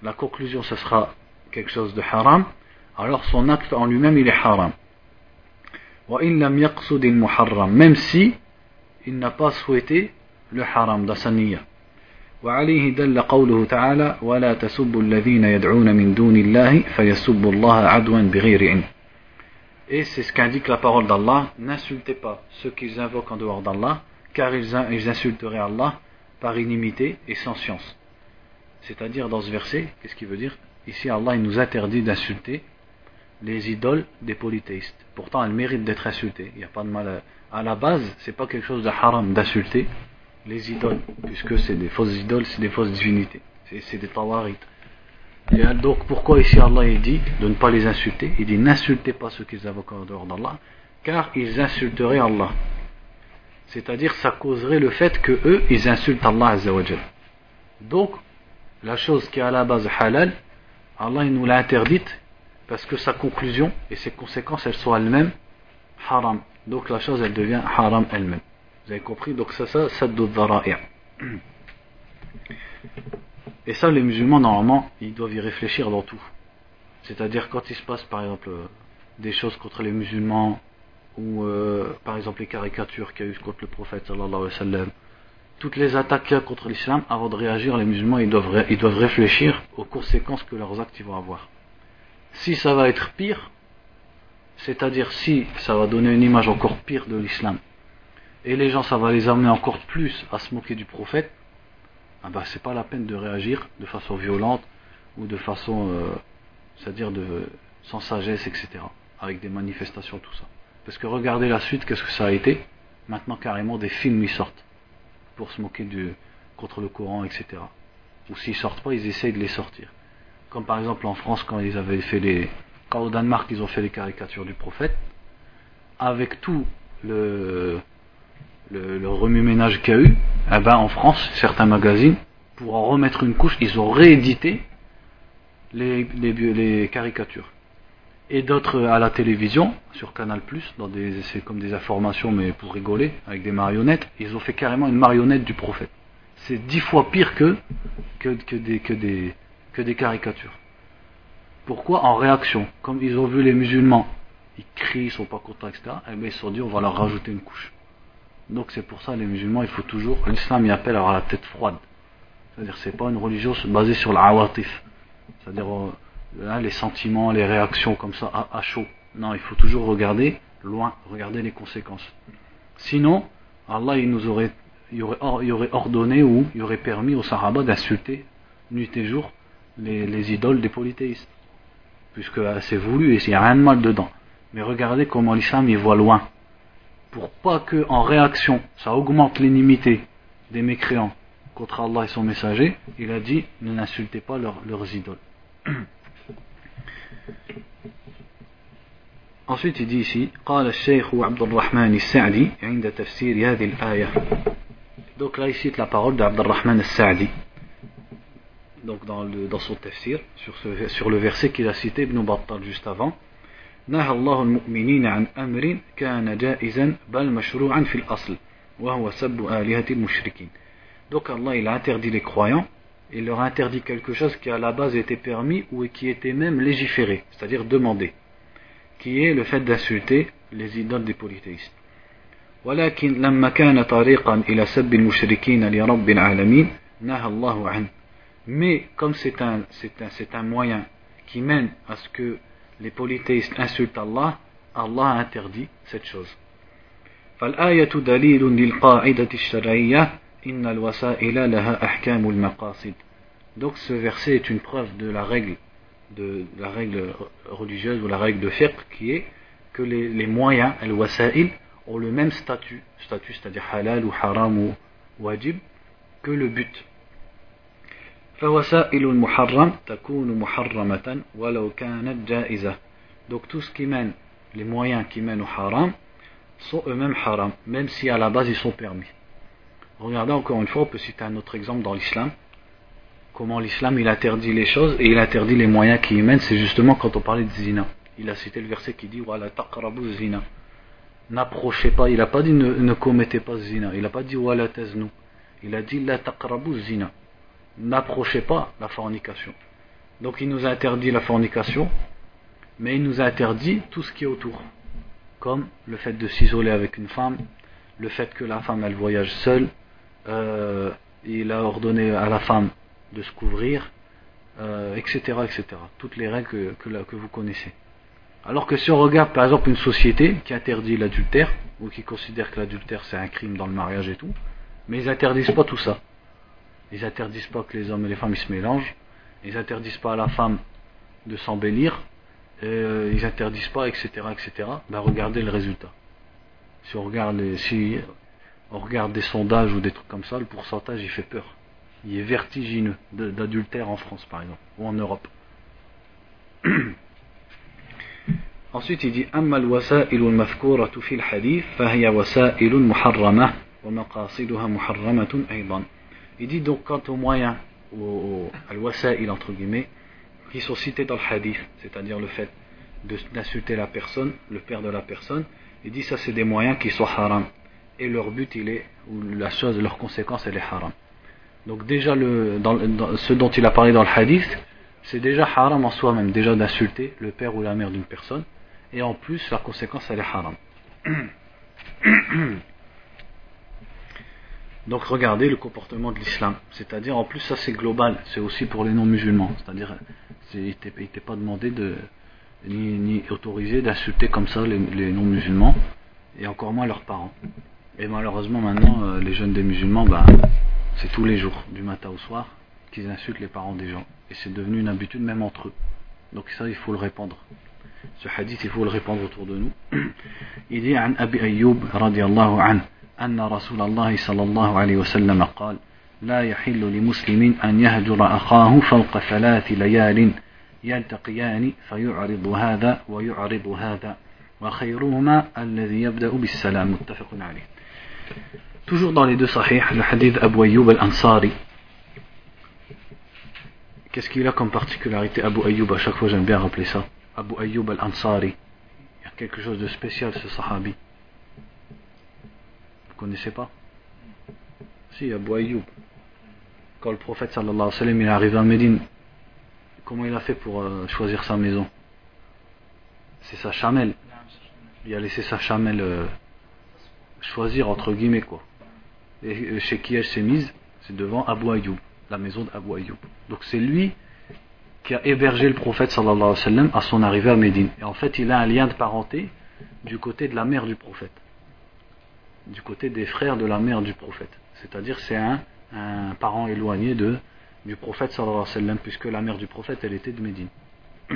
la conclusion ce sera quelque chose de haram alors son acte en lui-même il est haram وإن لم يقصد المحرم même si il n'a pas souhaité le haram dans sa niya وعليه دل قوله تعالى ولا تسبوا الذين يدعون من دون الله فيسبوا الله عدوا بغير علم Et c'est ce qu'indique la parole d'Allah, n'insultez pas ceux qu'ils invoquent en dehors d'Allah, car ils, insulteraient Allah par inimité et sans science. C'est-à-dire dans ce verset, qu'est-ce qu'il veut dire? Ici Allah il nous interdit d'insulter les idoles des polythéistes. Pourtant, elles méritent d'être insultées. Il n'y a pas de mal à, la base, c'est pas quelque chose de haram d'insulter les idoles, puisque c'est des fausses idoles, c'est des fausses divinités, c'est des tawarites. Donc, pourquoi ici Allah il dit de ne pas les insulter Il dit n'insultez pas ceux qu'ils invoquent en dehors d'Allah, car ils insulteraient Allah. C'est-à-dire, ça causerait le fait que eux, ils insultent Allah Azzawajal. Donc, la chose qui est à la base halal, Allah il nous l'a interdite parce que sa conclusion et ses conséquences elles sont elles-mêmes haram. Donc la chose elle devient haram elle-même. Vous avez compris Donc c'est ça, ça Et ça les musulmans normalement ils doivent y réfléchir dans tout. C'est-à-dire quand il se passe par exemple des choses contre les musulmans ou euh, par exemple les caricatures qu'il y a eu contre le prophète sallallahu toutes les attaques qu'il y a contre l'islam, avant de réagir, les musulmans ils doivent, ils doivent réfléchir aux conséquences que leurs actes vont avoir si ça va être pire, c'est-à-dire si ça va donner une image encore pire de l'islam, et les gens ça va les amener encore plus à se moquer du prophète, ah bah c'est pas la peine de réagir de façon violente ou de façon, euh, c'est-à-dire de sans sagesse, etc. Avec des manifestations, tout ça. Parce que regardez la suite, qu'est-ce que ça a été? Maintenant carrément des films y sortent pour se moquer contre le Coran, etc. Ou s'ils sortent pas, ils essayent de les sortir. Comme par exemple en France, quand ils avaient fait les. Quand au Danemark, ils ont fait les caricatures du prophète, avec tout le, le, remue-ménage qu'il y a eu, eh ben, en France, certains magazines, pour en remettre une couche, ils ont réédité les, caricatures. Et d'autres à la télévision, sur Canal, dans des, c'est comme des informations, mais pour rigoler, avec des marionnettes, ils ont fait carrément une marionnette du prophète. C'est dix fois pire que, des, que, des, que des caricatures. Pourquoi En réaction? Comme ils ont vu les musulmans, ils crient, ils sont pas contents, etc. Et eh bien ils se sont dit, on va leur rajouter une couche. Donc c'est pour ça les musulmans, il faut toujours. L'islam y appelle à la tête froide. C'est-à-dire c'est pas une religion basée sur l'awatif. C'est-à-dire euh, les sentiments, les réactions comme ça à, chaud. Non, il faut toujours regarder loin, regarder les conséquences. Sinon, Allah il nous aurait, il aurait, il ordonné ou il aurait permis aux Sahaba d'insulter nuit et jour les, idoles des polythéistes. Puisque c'est voulu et il n'y a rien de mal dedans. Mais regardez comment l'islam y voit loin Pour pas que, en réaction, ça augmente l'inimité des mécréants contre Allah et son messager, il a dit ne n'insultez pas leurs idoles. *clears throat* Ensuite, il dit ici قال الشيخ عبد الرحمن السعدي عند تفسير هذه الآية. Donc là, il cite la parole d'Abd al-Rahman al-Sa'di donc dans, le, dans son tafsir, sur, ce, sur le verset qu'il a cité Ibn Battal juste avant. نهى الله المؤمنين عن أمر كان جائزا بل مشروعا في الأصل وهو سب آلهة المشركين donc Allah il a interdit les croyants il leur a interdit quelque chose qui à la base était permis ou qui était même légiféré c'est-à-dire demandé qui est le fait d'insulter les idoles des polythéistes ولكن لما كان طريقا إلى سب المشركين لرب العالمين نهى الله عنه mais comme c'est un, c'est un, c'est un moyen qui mène à ce que les polythéistes insultent Allah, Allah a interdit cette chose. فالآية دليل للقاعدة الشرعية إن الوسائل لها أحكام المقاصد. Donc ce verset est une preuve de la règle de la règle religieuse ou la règle de fiqh qui est que les, les moyens, al wasa'il, ont le même statut, statut c'est-à-dire halal ou haram ou wajib, que le but. فوسائل المحرم تكون محرمة ولو كانت جائزة Donc tout ce qui mène, les moyens qui mènent au haram, sont eux-mêmes haram, même si à la base ils sont permis. Regardez encore une fois, on peut citer un autre exemple dans l'islam. Comment l'islam il interdit les choses et il interdit les moyens qui y mènent, c'est justement quand on parlait de zina. Il a cité le verset qui dit Wala taqrabu zina. N'approchez pas, il n'a pas dit ne, commettez pas zina, il n'a pas dit Wala taznu. Il a dit La taqrabu zina. N'approchez pas la fornication. Donc il nous a interdit la fornication, mais il nous a interdit tout ce qui est autour comme le fait de s'isoler avec une femme, le fait que la femme elle voyage seule, euh, il a ordonné à la femme de se couvrir, etc., euh, etc. Toutes les règles que, vous connaissez. Alors que si on regarde par exemple une société qui interdit l'adultère, ou qui considère que l'adultère c'est un crime dans le mariage et tout, mais ils interdisent pas tout ça Ils interdisent pas que les hommes et les femmes ils se mélangent, ils interdisent pas à la femme de s'embellir, euh, ils interdisent pas, etc., etc., ben regardez le résultat. Si on regarde, si on regarde des sondages ou des trucs comme ça, le pourcentage il fait peur. Il est vertigineux d'adultère en France par exemple, ou en Europe. *clears throat* Ensuite il dit أما الوسائل المذكورة في الحديث فهي وسائل محرمة ومقاصدها محرمة أيضا. Il dit donc quant aux moyens, au, al-wasa'il entre guillemets, qui sont cités dans le hadith, c'est-à-dire le fait d'insulter la personne, le père de la personne, il dit ça c'est des moyens qui sont haram. Et leur but il est, ou la chose, leur conséquence elle est haram. Donc déjà ce dont il a parlé dans le hadith, c'est déjà haram en soi-même, déjà d'insulter le père ou la mère d'une personne. Et en plus la conséquence elle est haram. *clears throat* Donc regardez le comportement de l'islam. C'est-à-dire, en plus, ça c'est global, c'est aussi pour les non-musulmans. C'est-à-dire, il n'était pas demandé de, ni, ni autorisé d'insulter comme ça les, non-musulmans, et encore moins leurs parents. Et malheureusement, maintenant, euh, les jeunes des musulmans, bah, c'est tous les jours, du matin au soir, qu'ils insultent les parents des gens. Et c'est devenu une habitude même entre eux. Donc ça, il faut le répandre. Ce hadith, il faut le répandre autour de nous. *clears throat* Il dit, An Abi Ayyub, radiallahu anhu, أن رسول الله صلى الله عليه وسلم قال لا يحل لمسلم أن يهجر أخاه فوق ثلاث ليال يلتقيان فيعرض هذا ويعرض هذا وخيرهما الذي يبدأ بالسلام. متفق عليه. Toujours دون les deux صحيح الحديث أبو أيوب الأنصاري Qu'est-ce qu'il a comme particularité Abu Ayyub? À chaque fois j'aime bien rappeler ça. Abu Ayyub al-Ansari. Il y a quelque chose de spécial ce sahabi. Connaissez pas Si, Abu Ayyub. Quand le prophète sallallahu alayhi wa sallam est arrivé à Médine, comment il a fait pour euh, choisir sa maison? C'est sa chamelle. Il a laissé sa chamelle euh, choisir entre guillemets quoi. Et chez qui elle s'est mise? C'est devant Abu Ayyub, la maison d'Abu Ayyub. Donc c'est lui qui a hébergé le prophète sallallahu alayhi wa sallam à son arrivée à Médine. Et en fait, il a un lien de parenté du côté de la mère du prophète du côté des frères de la mère du prophète. C'est-à-dire c'est un, un, parent éloigné de, du prophète sallallahu alayhi wa puisque la mère du prophète elle était de Médine. *coughs*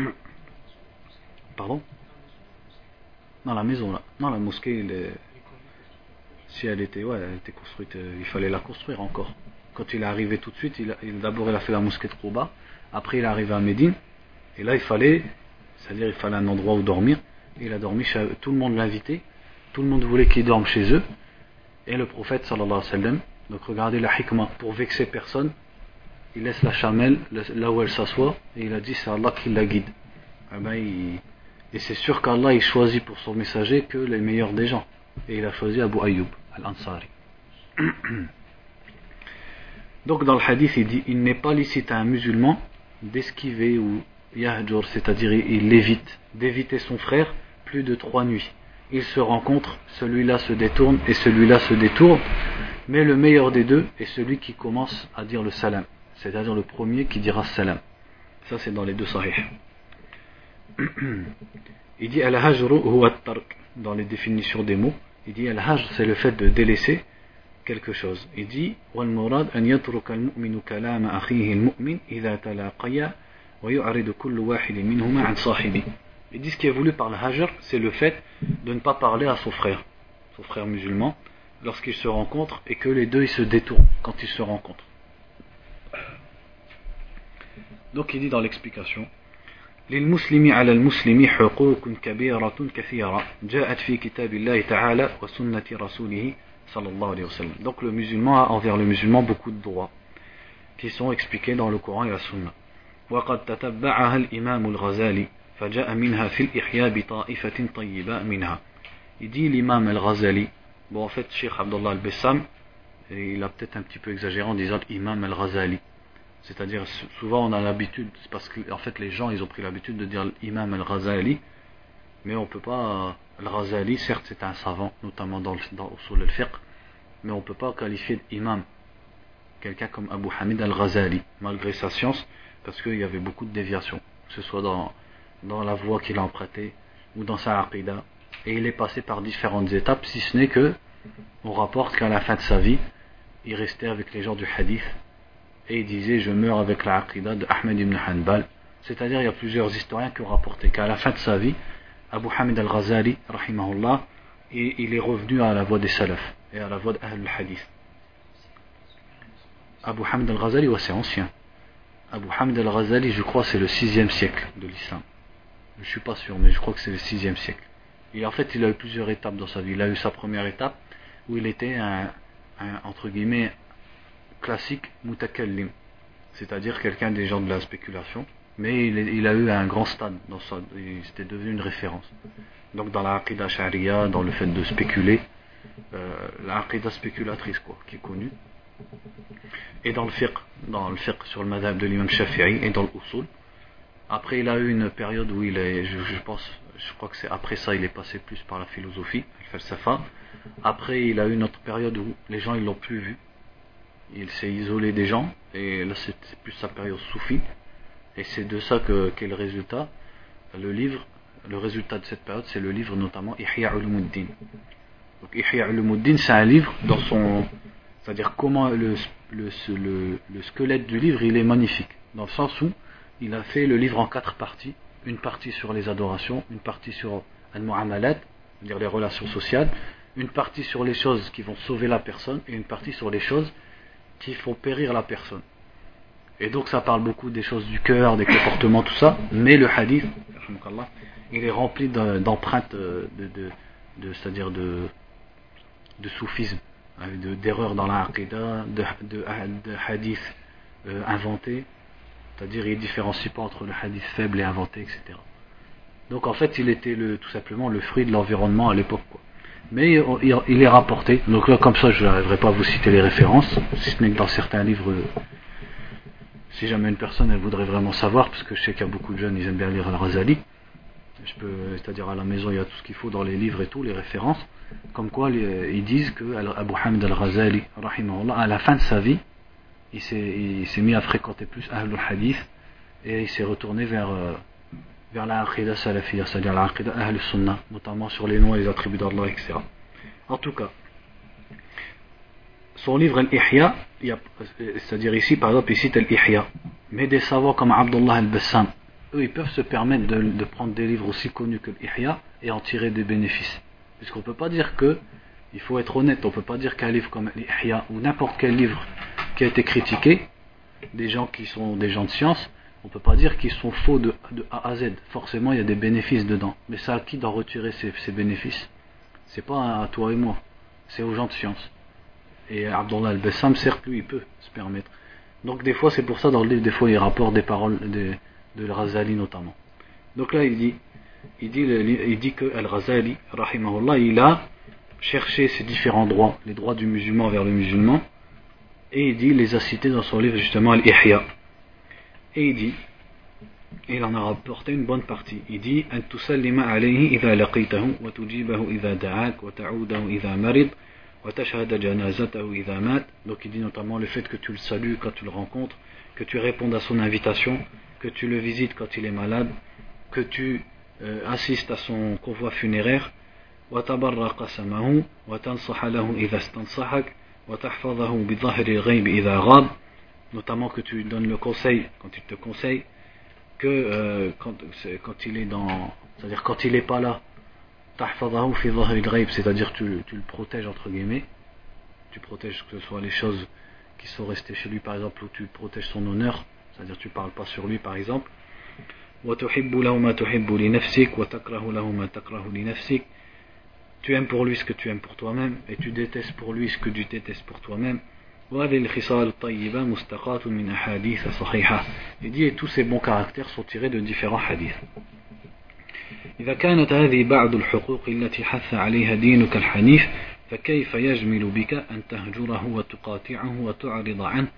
Pardon? Dans la maison là. Non, la mosquée, si elle était, ouais, elle était construite, euh, il fallait la construire encore. Quand il est arrivé tout de suite, il, d'abord il a fait la mosquée de Kouba, après il est arrivé à Médine, et là il fallait, c'est-à-dire il fallait un endroit où dormir, et il a dormi, tout le monde l'invitait, tout le monde voulait qu'il dorme chez eux, et le prophète sallallahu alayhi wa sallam. Donc regardez la hikmah, pour vexer personne, il laisse la chamelle là où elle s'assoit et il a dit c'est Allah qui la guide. Eh ben, et c'est sûr qu'Allah il choisit pour son messager que les meilleurs des gens. Et il a choisi Abu Ayyub al-Ansari. *coughs* Donc dans le hadith il dit il n'est pas licite à un musulman d'esquiver ou yahjur, c'est-à-dire il évite d'éviter son frère plus de trois nuits ils se rencontrent, celui-là se détourne et celui-là se détourne, mais le meilleur des deux est celui qui commence à dire le salam, c'est-à-dire le premier qui dira salam. Ça c'est dans les deux sahih. *clears throat* Il dit al-hajru huwa tark dans les définitions des mots. Il dit al-hajr c'est le fait de délaisser quelque chose. Il dit wal murad an al-mu'minu kalama akhihi al-mu'min wa yu'ridu minhuma an sahibi. Il dit ce qui est voulu par le hajr, c'est le fait de ne pas parler à son frère, son frère musulman, lorsqu'ils se rencontrent et que les deux ils se détournent quand ils se rencontrent. Donc il dit dans l'explication للمسلم على المسلم حقوق كبيرة كثيرة جاءت في كتاب الله تعالى وسنة رسوله صلى الله عليه وسلم donc le musulman a envers le musulman beaucoup de droits qui sont expliqués dans le Coran et la Sunna وقد تتبعها الإمام الغزالي il dit l'imam al-Ghazali, bon en fait Sheikh Abdullah al-Bessam, il a peut-être un petit peu exagéré en disant imam al-Ghazali. C'est-à-dire souvent on a l'habitude, parce que en fait les gens ils ont pris l'habitude de dire imam al-Ghazali, mais on ne peut pas, al-Ghazali certes c'est un savant, notamment dans, dans Usul al-Fiqh, mais on ne peut pas qualifier d'imam quelqu'un comme Abu Hamid al-Ghazali, malgré sa science, parce qu'il y avait beaucoup de déviations, que ce soit dans dans la voie qu'il a empruntée ou dans sa aqidah. Et il est passé par différentes étapes, si ce n'est que on rapporte qu'à la fin de sa vie, il restait avec les gens du hadith et il disait je meurs avec la aqidah de Ahmed ibn Hanbal. C'est-à-dire il y a plusieurs historiens qui ont rapporté qu'à la fin de sa vie, Abu Hamid al-Ghazali, rahimahullah, il est revenu à la voie des salafs et à la voie d'Ahl al-Hadith. Abu Hamid al-Ghazali, ouais, c'est ancien. Abu Hamid al-Ghazali, je crois, c'est le 6 siècle de l'islam. Je ne suis pas sûr, mais je crois que c'est le 6 siècle. Et en fait, il a eu plusieurs étapes dans sa vie. Il a eu sa première étape où il était un entre guillemets, classique mutakallim, c'est-à-dire quelqu'un des gens de la spéculation, mais il, a eu un grand stade, dans c'était devenu une référence. Donc dans la aqidah sharia, dans le fait de spéculer, euh, la aqidah spéculatrice quoi, qui est connue, et dans le fiqh, dans le fiqh sur le madhab de l'imam Shafi'i et dans le usul. Après il a eu une période où il est, je, pense, je crois que c'est après ça il est passé plus par la philosophie, le falsafa. Après il a eu une autre période où les gens ils l'ont plus vu, il s'est isolé des gens, et là c'est plus sa période soufie, et c'est de ça que qu'est le résultat. Le livre, le résultat de cette période, c'est le livre notamment Ihya Ulumuddin. Donc Ihya Ulumuddin, c'est un livre dans son. C'est-à-dire comment le, le, le, squelette du livre, il est magnifique, dans le sens où il a fait le livre en quatre parties. Une partie sur les adorations, une partie sur les relations sociales, une partie sur les choses qui vont sauver la personne, et une partie sur les choses qui font périr la personne. Et donc ça parle beaucoup des choses du cœur, des comportements, tout ça, mais le hadith, il est rempli d'empreintes de, de, c'est-à-dire de, soufisme, hein, d'erreurs dans la de, de, hadiths euh, inventés, c'est-à-dire il ne différencie pas entre le hadith faible et inventé, etc. Donc en fait il était le, tout simplement le fruit de l'environnement à l'époque. Mais il est rapporté. Donc là, comme ça, je n'arriverai pas à vous citer les références, si ce n'est que dans certains livres, si jamais une personne elle voudrait vraiment savoir, parce que je sais qu'il y a beaucoup de jeunes, ils aiment bien lire Al-Razali, je peux, c'est-à-dire à la maison, il y a tout ce qu'il faut dans les livres et tout, les références, comme quoi ils disent que Abu Hamid Al-Razali, à la fin de sa vie, il s'est mis à fréquenter plus Ahlul Hadith et il s'est retourné vers. Euh, vers la aqidah salafiyya, c'est-à-dire la aqidah ahl sunnah, notamment sur les noms et les attributs d'Allah, etc. En tout cas, son livre Al-Ihya, c'est-à-dire ici, par exemple, il cite Al-Ihya, mais des savants comme Abdullah al-Bassam, eux, ils peuvent se permettre de, prendre des livres aussi connus que l'Ihya et en tirer des bénéfices. Puisqu'on ne peut pas dire que, il faut être honnête, on ne peut pas dire qu'un livre comme l'Ihya ou n'importe quel livre qui a été critiqué, des gens qui sont des gens de science, on ne peut pas dire qu'ils sont faux de, A à Z. Forcément, il y a des bénéfices dedans. Mais ça, qui doit retirer ces, ces bénéfices? C'est pas à toi et moi, c'est aux gens de science. Et Abdullah al-Bessam, certes, lui, il peut se permettre. Donc, des fois, c'est pour ça, dans le livre, des fois, il rapporte des paroles de, de Al-Razali notamment. Donc là, il dit, il dit, il que Al-Razali, il a cherché ces différents droits, les droits du musulman vers le musulman, et il dit, il les a cités dans son livre, justement, Al-Ihya. Et il dit, il en a rapporté une bonne partie. Il dit أن تسلم عليه إذا لقيته وتجيبه إذا دعاك وتعوده إذا مرض وتشهد جنازته إذا مات. Donc il dit notamment le fait que tu le salues quand tu le rencontres, que tu répondes à son invitation, que tu le visites quand il est malade, que tu euh, assistes à son convoi funéraire. وتبرى قسمه وتنصح له إذا استنصحك وتحفظه بظهر الغيب إذا غاب notamment que tu donnes le conseil, quand il te conseille, que euh, quand, quand, il est dans. C'est-à-dire quand il n'est pas là, c'est-à-dire tu, tu le protèges entre guillemets, tu protèges que ce soit les choses qui sont restées chez lui par exemple, ou tu protèges son honneur, c'est-à-dire tu ne parles pas sur lui par exemple. Tu aimes pour lui ce que tu aimes pour toi-même et tu détestes pour lui ce que tu détestes pour toi-même. Il dit et tous ces bons caractères sont tirés de différents hadiths. إذا كانت هذه بعض الحقوق التي حث عليها دينك الحنيف فكيف يجمل بك أن تهجره وتقاطعه وتعرض عنه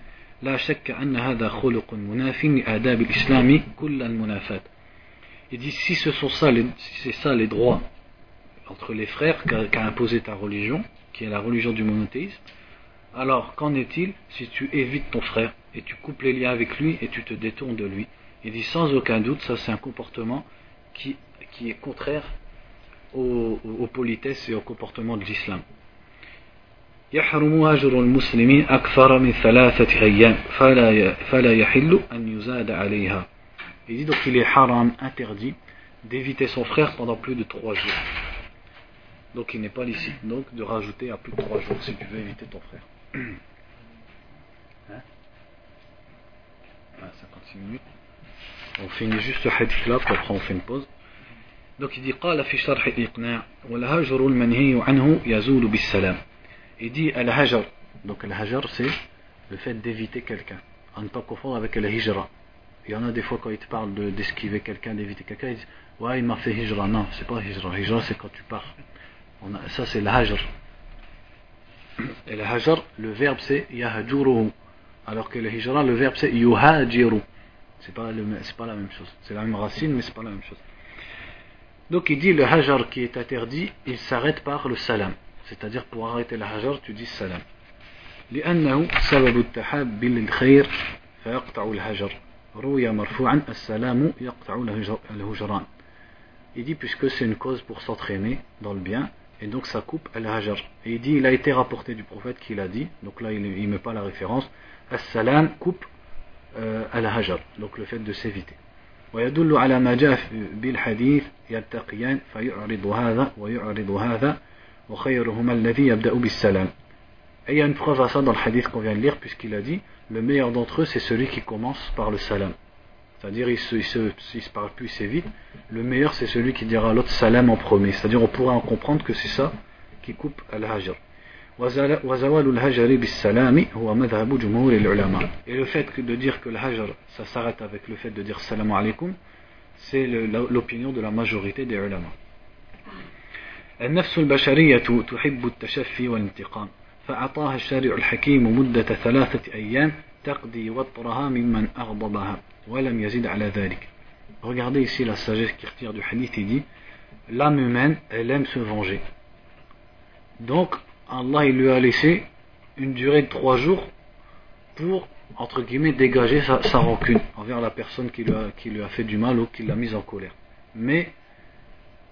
لا شك أن هذا خلق مناف لآداب الإسلام كل المنافات Il dit si ce sont ça, si c'est ça les droits entre les frères qu'a imposé ta religion, qui est la religion du monothéisme, alors qu'en est-il si tu évites ton frère et tu coupes les liens avec lui et tu te détournes de lui? Il dit sans aucun doute, ça c'est un comportement qui, qui est contraire aux, aux, politesses et au comportement de l'islam. Il dit donc qu'il est haram, interdit, d'éviter son frère pendant plus de trois jours. Donc il n'est pas licite donc de rajouter à plus de trois jours si tu veux éviter ton frère. Hein ah, 56 minutes. On finit juste ce hadith là, puis après on fait une pause. Donc il dit قال في شرح الإقناع والهجر المنهي عنه يزول بالسلام. Il dit al-hajar. Donc al-hajar c'est le fait d'éviter quelqu'un. En ne pas confondre avec le hijra. Il y en a des fois quand ils te parlent d'esquiver quelqu'un, d'éviter quelqu'un, ils disent Ouais, il m'a fait hijra. Non, c'est pas hijra. Hijra, c'est quand tu pars. On a, ça, c'est le hajr. Et le hajr, le verbe c'est yahjuruhu. Alors que le hijra, le verbe c'est yuhajiru. C'est pas, pas la même chose. C'est la même racine, mais c'est pas la même chose. Donc il dit le hajar qui est interdit, il s'arrête par le salam. C'est-à-dire pour arrêter le hajar, tu dis salam. لأنه سبب التحاب للخير فيقطع الهجر روي مرفوعا السلام يقطع الهجران dit puisque c'est une cause pour s'entraîner dans le bien et donc ça coupe al-hajar et il dit il a été rapporté du prophète qu'il a dit donc là il ne met pas la référence as-salam coupe euh, al-hajar donc le fait de s'éviter ويدل على ما جاء بالحديث يلتقيان فيعرض هذا ويعرض هذا وخيرهما الذي يبدأ بالسلام et il y a une preuve à ça dans le hadith qu'on vient de lire puisqu'il a dit le meilleur d'entre eux c'est celui qui commence par le salam c'est-à-dire il se, il se, il se parle plus, c'est vite. Le meilleur c'est celui qui dira l'autre salam en premier. C'est-à-dire on pourra en comprendre que c'est ça qui coupe al-hajr. Et le fait de dire que le hajr ça s'arrête avec le fait de dire salam alaikum, c'est l'opinion de la majorité des ulama. النفس البشرية تحب التشفي والانتقام فأعطاها الشارع الحكيم مدة ثلاثة أيام تقضي وطرها ممن أغضبها Regardez ici la sagesse qui retire du hadith, il dit L'âme humaine, elle aime se venger. Donc, Allah il lui a laissé une durée de trois jours pour, entre guillemets, dégager sa, rancune envers la personne qui lui, a, qui lui a fait du mal ou qui l'a mise en colère. Mais,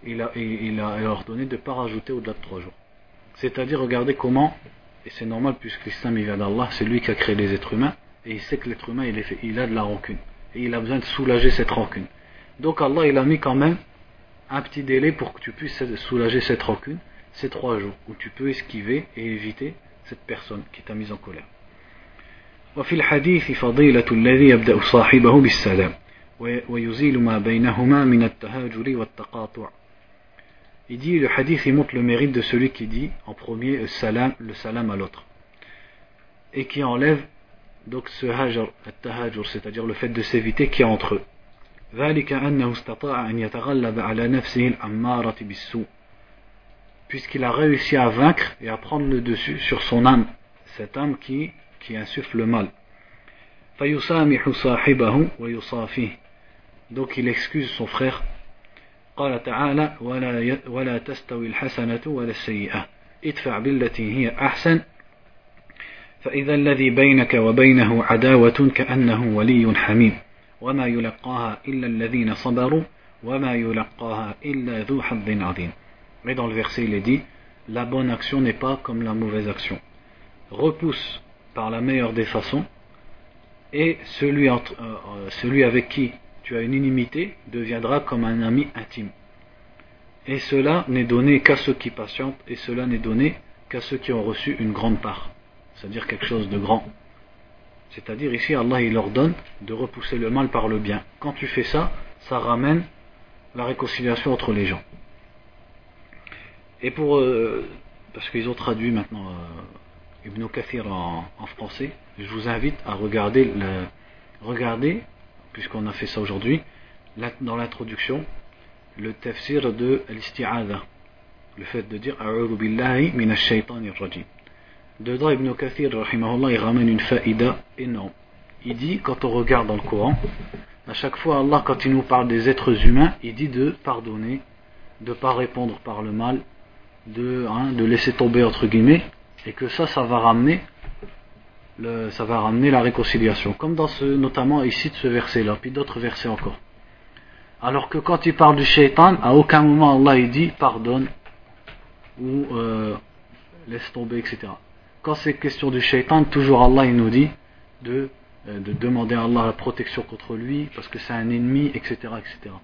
il a, il a ordonné de ne pas rajouter au-delà de trois jours. C'est-à-dire, regardez comment, et c'est normal puisque l'islam vient d'Allah, c'est lui qui a créé les êtres humains, et il sait que l'être humain il, est il a de la rancune et il a besoin de soulager cette rancune. Donc Allah il a mis quand même un petit délai pour que tu puisses soulager cette rancune, ces trois jours, où tu peux esquiver et éviter cette personne qui t'a mis en colère. وفي الحديث فضيلة الذي يبدأ صاحبه بالسلام ويزيل ما بينهما من التهاجر والتقاطع Il dit, le hadith il montre le mérite de celui qui dit en premier le salam, le salam à l'autre et qui enlève donc ce hajar, c'est-à-dire le fait de s'éviter qui est entre eux. puisqu'il a réussi à vaincre et à prendre le dessus sur son âme, cette âme qui, qui insuffle le mal. Donc il excuse son frère. قال تعالى ولا, ولا تستوي الحسنة ولا السيئة ادفع بالتي هي أحسن فإذا الذي بينك وبينه عداوة كأنه ولي حميم وما يلقاها إلا الذين صبروا وما يلقاها إلا ذو حظ عظيم Mais dans le verset, il est dit La bonne action n'est pas comme la mauvaise action. Repousse par la meilleure des façons, et celui, entre, euh, celui avec qui tu as une inimité deviendra comme un ami intime. Et cela n'est donné qu'à ceux qui patientent, et cela n'est donné qu'à ceux qui ont reçu une grande part c'est-à-dire quelque chose de grand. C'est-à-dire ici Allah il ordonne de repousser le mal par le bien. Quand tu fais ça, ça ramène la réconciliation entre les gens. Et pour. Euh, parce qu'ils ont traduit maintenant euh, Ibn Kathir en, français, je vous invite à regarder, regarder puisqu'on a fait ça aujourd'hui, dans l'introduction, le tafsir de l'isti'adha, le fait de dire A'udhu billahi minash rajim. Dedans, Ibn Kathir, il ramène une faïda énorme. Il dit, quand on regarde dans le Coran, à chaque fois, Allah, quand il nous parle des êtres humains, il dit de pardonner, de ne pas répondre par le mal, de, hein, de laisser tomber, entre guillemets, et que ça, ça va ramener le, ça ramener la réconciliation, comme dans ce, notamment ici de ce verset-là, puis d'autres versets encore. Alors que quand il parle du shaitan, à aucun moment Allah il dit pardonne ou euh, laisse tomber, etc. Quand c'est question du shaitan, toujours Allah il nous dit de, euh, de demander à Allah la protection contre lui, parce que c'est un ennemi, etc., etc.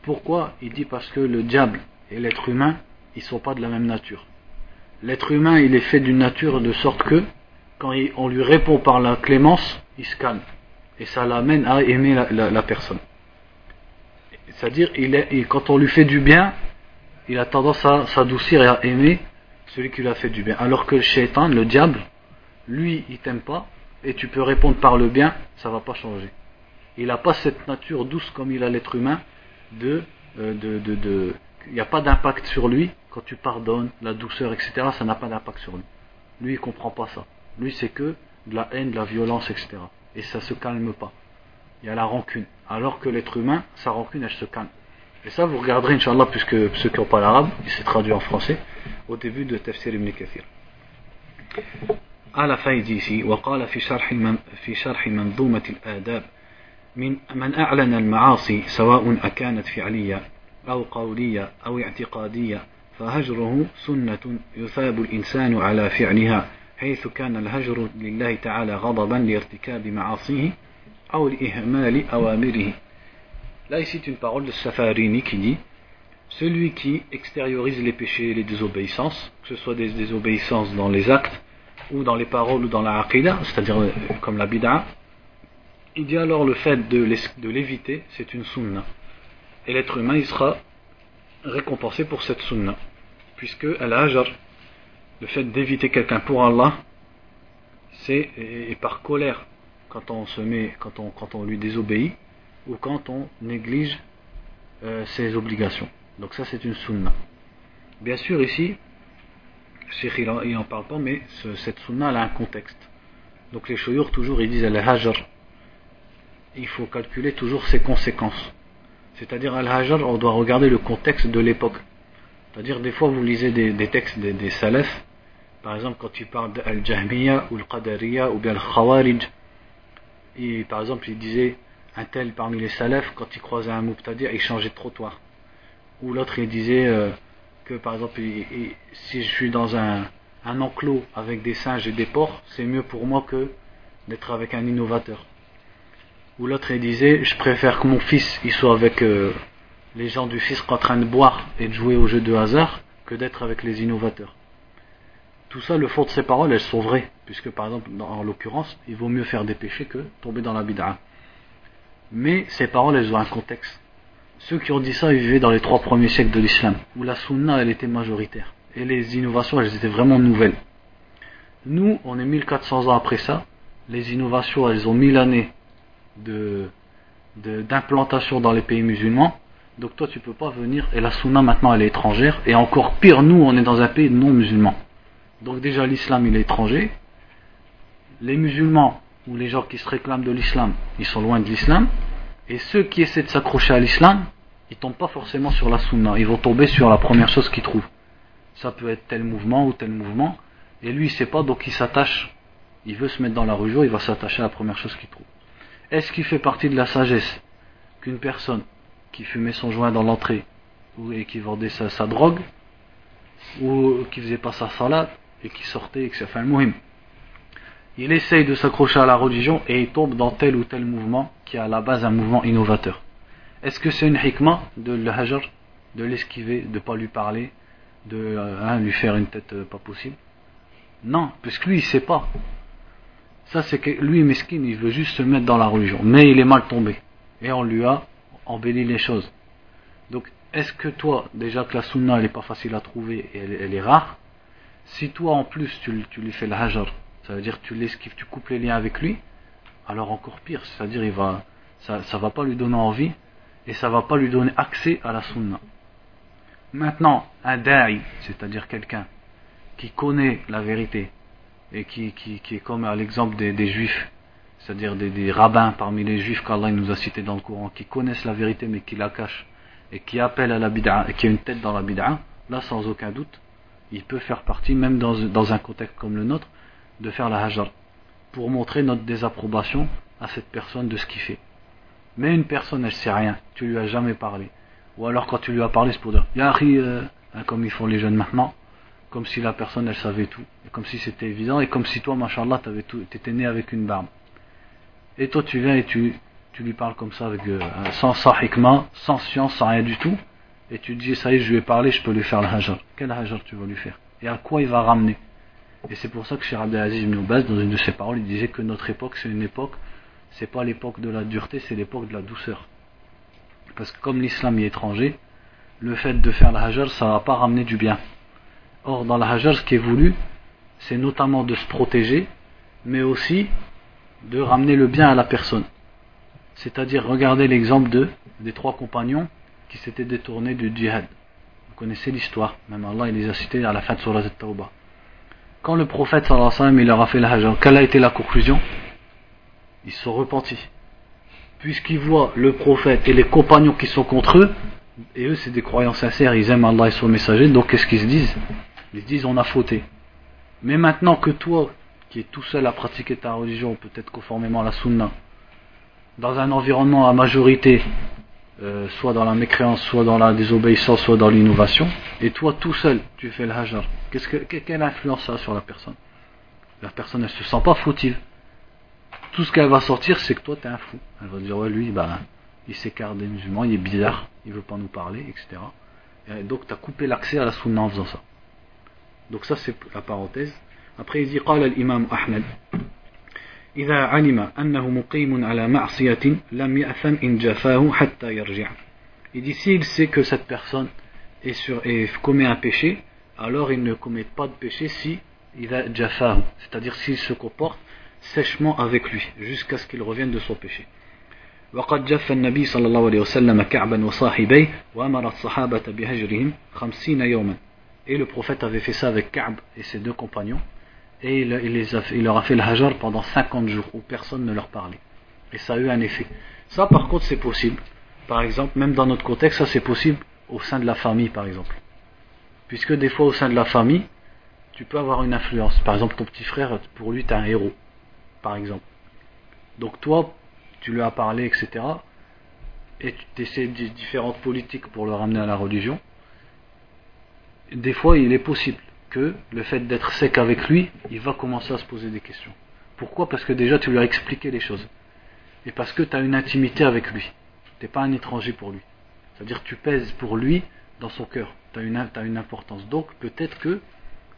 Pourquoi Il dit parce que le diable et l'être humain, ils sont pas de la même nature. L'être humain, il est fait d'une nature de sorte que quand on lui répond par la clémence, il se calme. Et ça l'amène à aimer la, personne. C'est-à-dire, il quand on lui fait du bien, il a tendance à s'adoucir et à aimer celui qui lui a fait du bien. Alors que le shaitan, le diable, lui, il t'aime pas, et tu peux répondre par le bien, ça va pas changer. Il n'a pas cette nature douce comme il a l'être humain, de, euh, de, de, il n'y a pas d'impact sur lui quand tu pardonnes, la douceur, etc. Ça n'a pas d'impact sur lui. Lui, il comprend pas ça. Lui, c'est que de la haine, de la violence, etc. Et ça se calme pas. Il y a la rancune. Alors que l'être humain, sa rancune, elle se calme. Et ça, vous regarderez, Inch'Allah, puisque ceux qui n'ont pas l'arabe, il s'est traduit en français, au début de Tafsir ibn Kathir. À la fin, il dit ici, وقال في شرح في شرح منظومة الآداب من من أعلن المعاصي سواء أكانت فعلية أو قولية أو اعتقادية فهجره سنة يثاب الإنسان على فعلها حيث كان الهجر لله تعالى غضبا لارتكاب معاصيه أو لإهمال أوامره Là ici une parole de Safarini qui dit Celui qui extériorise les péchés et les désobéissances, que ce soit des désobéissances dans les actes, ou dans les paroles, ou dans la aqidah, c'est-à-dire euh, comme la bid'a, il dit alors le fait de l'éviter, c'est une sunna. Et l'être humain, il sera récompensé pour cette sunna. Puisque al-hajar, le fait d'éviter quelqu'un pour Allah, c'est par colère quand on se met, quand on lui désobéit ou quand on néglige euh, ses obligations. Donc ça c'est une sunna. Bien sûr ici, Cheikh il n'en parle pas, mais cette sunna elle a un contexte. Donc les choyours toujours ils disent al-hajar. Il faut calculer toujours ses conséquences. C'est-à-dire al-hajar, on doit regarder le contexte de l'époque. C'est-à-dire, des fois, vous lisez des, textes des, des salafs, par exemple, quand il parle d'Al-Jahmiya ou Al-Qadariya ou bien Al-Khawarij, par exemple, il disait un tel parmi les salafs, quand il croisait un Mubtadi, il changeait de trottoir. Ou l'autre, disait euh, que, par exemple, si je suis dans un, enclos avec des singes et des porcs, c'est mieux pour moi que d'être avec un innovateur. Ou l'autre, disait, je préfère que mon fils il soit avec euh, les gens du fisc en train de boire et de jouer au jeu de hasard que d'être avec les innovateurs. Tout ça, le fond de ces paroles, elles sont vraies, puisque par exemple, en l'occurrence, il vaut mieux faire des péchés que tomber dans la bid'a. Mais ces paroles, elles ont un contexte. Ceux qui ont dit ça, ils vivaient dans les trois premiers siècles de l'islam, où la sunna, elle était majoritaire. Et les innovations, elles étaient vraiment nouvelles. Nous, on est 1400 ans après ça. Les innovations, elles ont 1000 années d'implantation de, dans les pays musulmans. Donc toi, tu peux pas venir. Et la sunna, maintenant, elle est étrangère. Et encore pire, nous, on est dans un pays non musulman. Donc déjà, l'islam, il est étranger. Les musulmans, ou les gens qui se réclament de l'islam, ils sont loin de l'islam. Et ceux qui essaient de s'accrocher à l'islam, ils tombent pas forcément sur la sunna. Ils vont tomber sur la première chose qu'ils trouvent. Ça peut être tel mouvement ou tel mouvement. Et lui, il sait pas, donc il s'attache. Il veut se mettre dans la religion, il va s'attacher à la première chose qu'il trouve. Est-ce qu'il fait partie de la sagesse qu'une personne qui fumait son joint dans l'entrée et qui vendait sa, drogue ou qui faisait pas sa salade et qui sortait et que ça fait un mouhim? Il essaye de s'accrocher à la religion et il tombe dans tel ou tel mouvement qui est à la base un mouvement innovateur. Est-ce que c'est une hikmah de le de l'esquiver, de ne pas lui parler, de euh, hein, lui faire une tête euh, pas possible? Non, puisque lui il sait pas. Ça c'est que lui mesquine, il veut juste se mettre dans la religion, mais il est mal tombé. Et on lui a embellit les choses. Donc, est-ce que toi, déjà que la sunna elle n'est pas facile à trouver et elle, est rare, si toi en plus tu, lui fais le hajar, ça veut dire que tu l'esquives, tu coupes les liens avec lui, alors encore pire, c'est-à-dire il va, ça ne va pas lui donner envie et ça va pas lui donner accès à la sunna. Maintenant, un da'i, c'est-à-dire quelqu'un qui connaît la vérité et qui, qui, est comme à l'exemple des, juifs, c'est-à-dire des, rabbins parmi les juifs qu'Allah nous a cités dans le Coran, qui connaissent la vérité mais qui la cachent et qui appelle à la bid'a et qui a une tête dans la bid'a, là sans aucun doute, il peut faire partie, même dans, dans un contexte comme le nôtre, de faire la hajar pour montrer notre désapprobation à cette personne de ce qu'il fait. Mais une personne, elle sait rien, tu lui as jamais parlé. Ou alors quand tu lui as parlé, c'est pour dire, Yahri, euh, hein, comme ils font les jeunes maintenant, comme si la personne, elle savait tout, comme si c'était évident, et comme si toi, machallah, tu étais né avec une barbe. Et toi, tu viens et tu, tu lui parles comme ça, avec, euh, sans sahikma, sans science, sans rien du tout, et tu dis, ça y est, je lui ai parlé, je peux lui faire le hajar. Quel hajar tu vas lui faire? Et à quoi il va ramener? Et c'est pour ça que Cheikh Abdelaziz Ibn Baz, dans une de ses paroles, il disait que notre époque, c'est une époque c'est pas l'époque de la dureté, c'est l'époque de la douceur. Parce que comme l'islam est étranger, le fait de faire la hajar, ça va pas ramener du bien. Or, dans la hajar, ce qui est voulu, c'est notamment de se protéger, mais aussi de ramener le bien à la personne. C'est-à-dire, regardez l'exemple de, des trois compagnons qui s'étaient détournés du djihad. Vous connaissez l'histoire, même Allah il les a cités à la fin de Surah al-Tawbah. Quand le prophète sallallahu alayhi wa sallam, il leur a fait la hajar, quelle a été la conclusion? Ils se sont repentis. Puisqu'ils voient le prophète et les compagnons qui sont contre eux, et eux c'est des croyants sincères, ils aiment Allah et son messager, donc qu'est-ce qu'ils se disent? Ils se disent on a fauté. Mais maintenant que toi, qui es tout seul à pratiquer ta religion, peut-être conformément à la sunna, dans un environnement à majorité, euh, soit dans la mécréance, soit dans la désobéissance, soit dans l'innovation, et toi tout seul, tu fais le hajar, qu'est-ce que, quelle influence ça a sur la personne La personne, elle se sent pas fautive tout ce qu'elle va sortir, c'est que toi, tu es un fou. Elle va dire, ouais, lui, bah, il s'écarte des musulmans, il est bizarre, il veut pas nous parler, etc. Et donc, tu as coupé l'accès à la sunna en faisant ça. Donc, ça, c'est la parenthèse. Après, il dit, قال الإمام أحمد إذا علم أنه مقيم على معصية لم يأثم إن جفاه حتى يرجع. Il dit, s'il sait que cette personne est sur, et commet un péché, alors il ne commet pas de péché si il a jafahu, c'est-à-dire s'il se comporte sèchement avec lui jusqu'à ce qu'il revienne de son péché. وقد جف النبي صلى الله عليه وسلم كعبا وصاحبيه وأمر الصحابة بهجرهم خمسين يوما Et le prophète avait fait ça avec Ka'b et ses deux compagnons et il, les a, il leur a fait le hajar pendant 50 jours où personne ne leur parlait. Et ça a eu un effet. Ça par contre c'est possible. Par exemple, même dans notre contexte, ça c'est possible au sein de la famille par exemple. Puisque des fois au sein de la famille, tu peux avoir une influence. Par exemple, ton petit frère, pour lui, tu un héros par exemple. Donc toi, tu lui as parlé, etc. Et tu essaies différentes politiques pour le ramener à la religion. Des fois, il est possible que le fait d'être sec avec lui, il va commencer à se poser des questions. Pourquoi? Parce que déjà, tu lui as expliqué les choses. Et parce que tu as une intimité avec lui. Tu n'es pas un étranger pour lui. C'est-à-dire tu pèses pour lui dans son cœur. Tu as, une importance. Donc peut-être que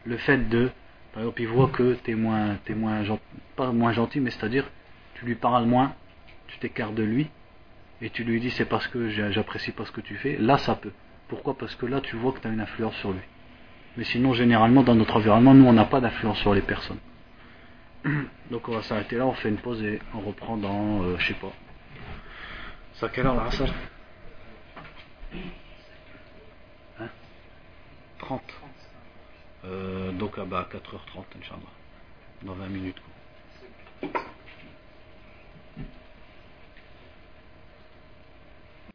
le fait de par exemple, il voit que tu es moins, pas moins gentil, mais c'est-à-dire, tu lui parles moins, tu t'écartes de lui, et tu lui dis c'est parce que j'apprécie pas ce que tu fais, là ça peut. Pourquoi? Parce que là tu vois que tu as une influence sur lui. Mais sinon, généralement, dans notre environnement, nous on n'a pas d'influence sur les personnes. *clears throat* Donc on va s'arrêter là, on fait une pause et on reprend dans, euh, je sais pas. C'est à quelle heure la Hein? 30. Euh, donc à 4h30, Inch'Allah. Dans 20 minutes. Quoi.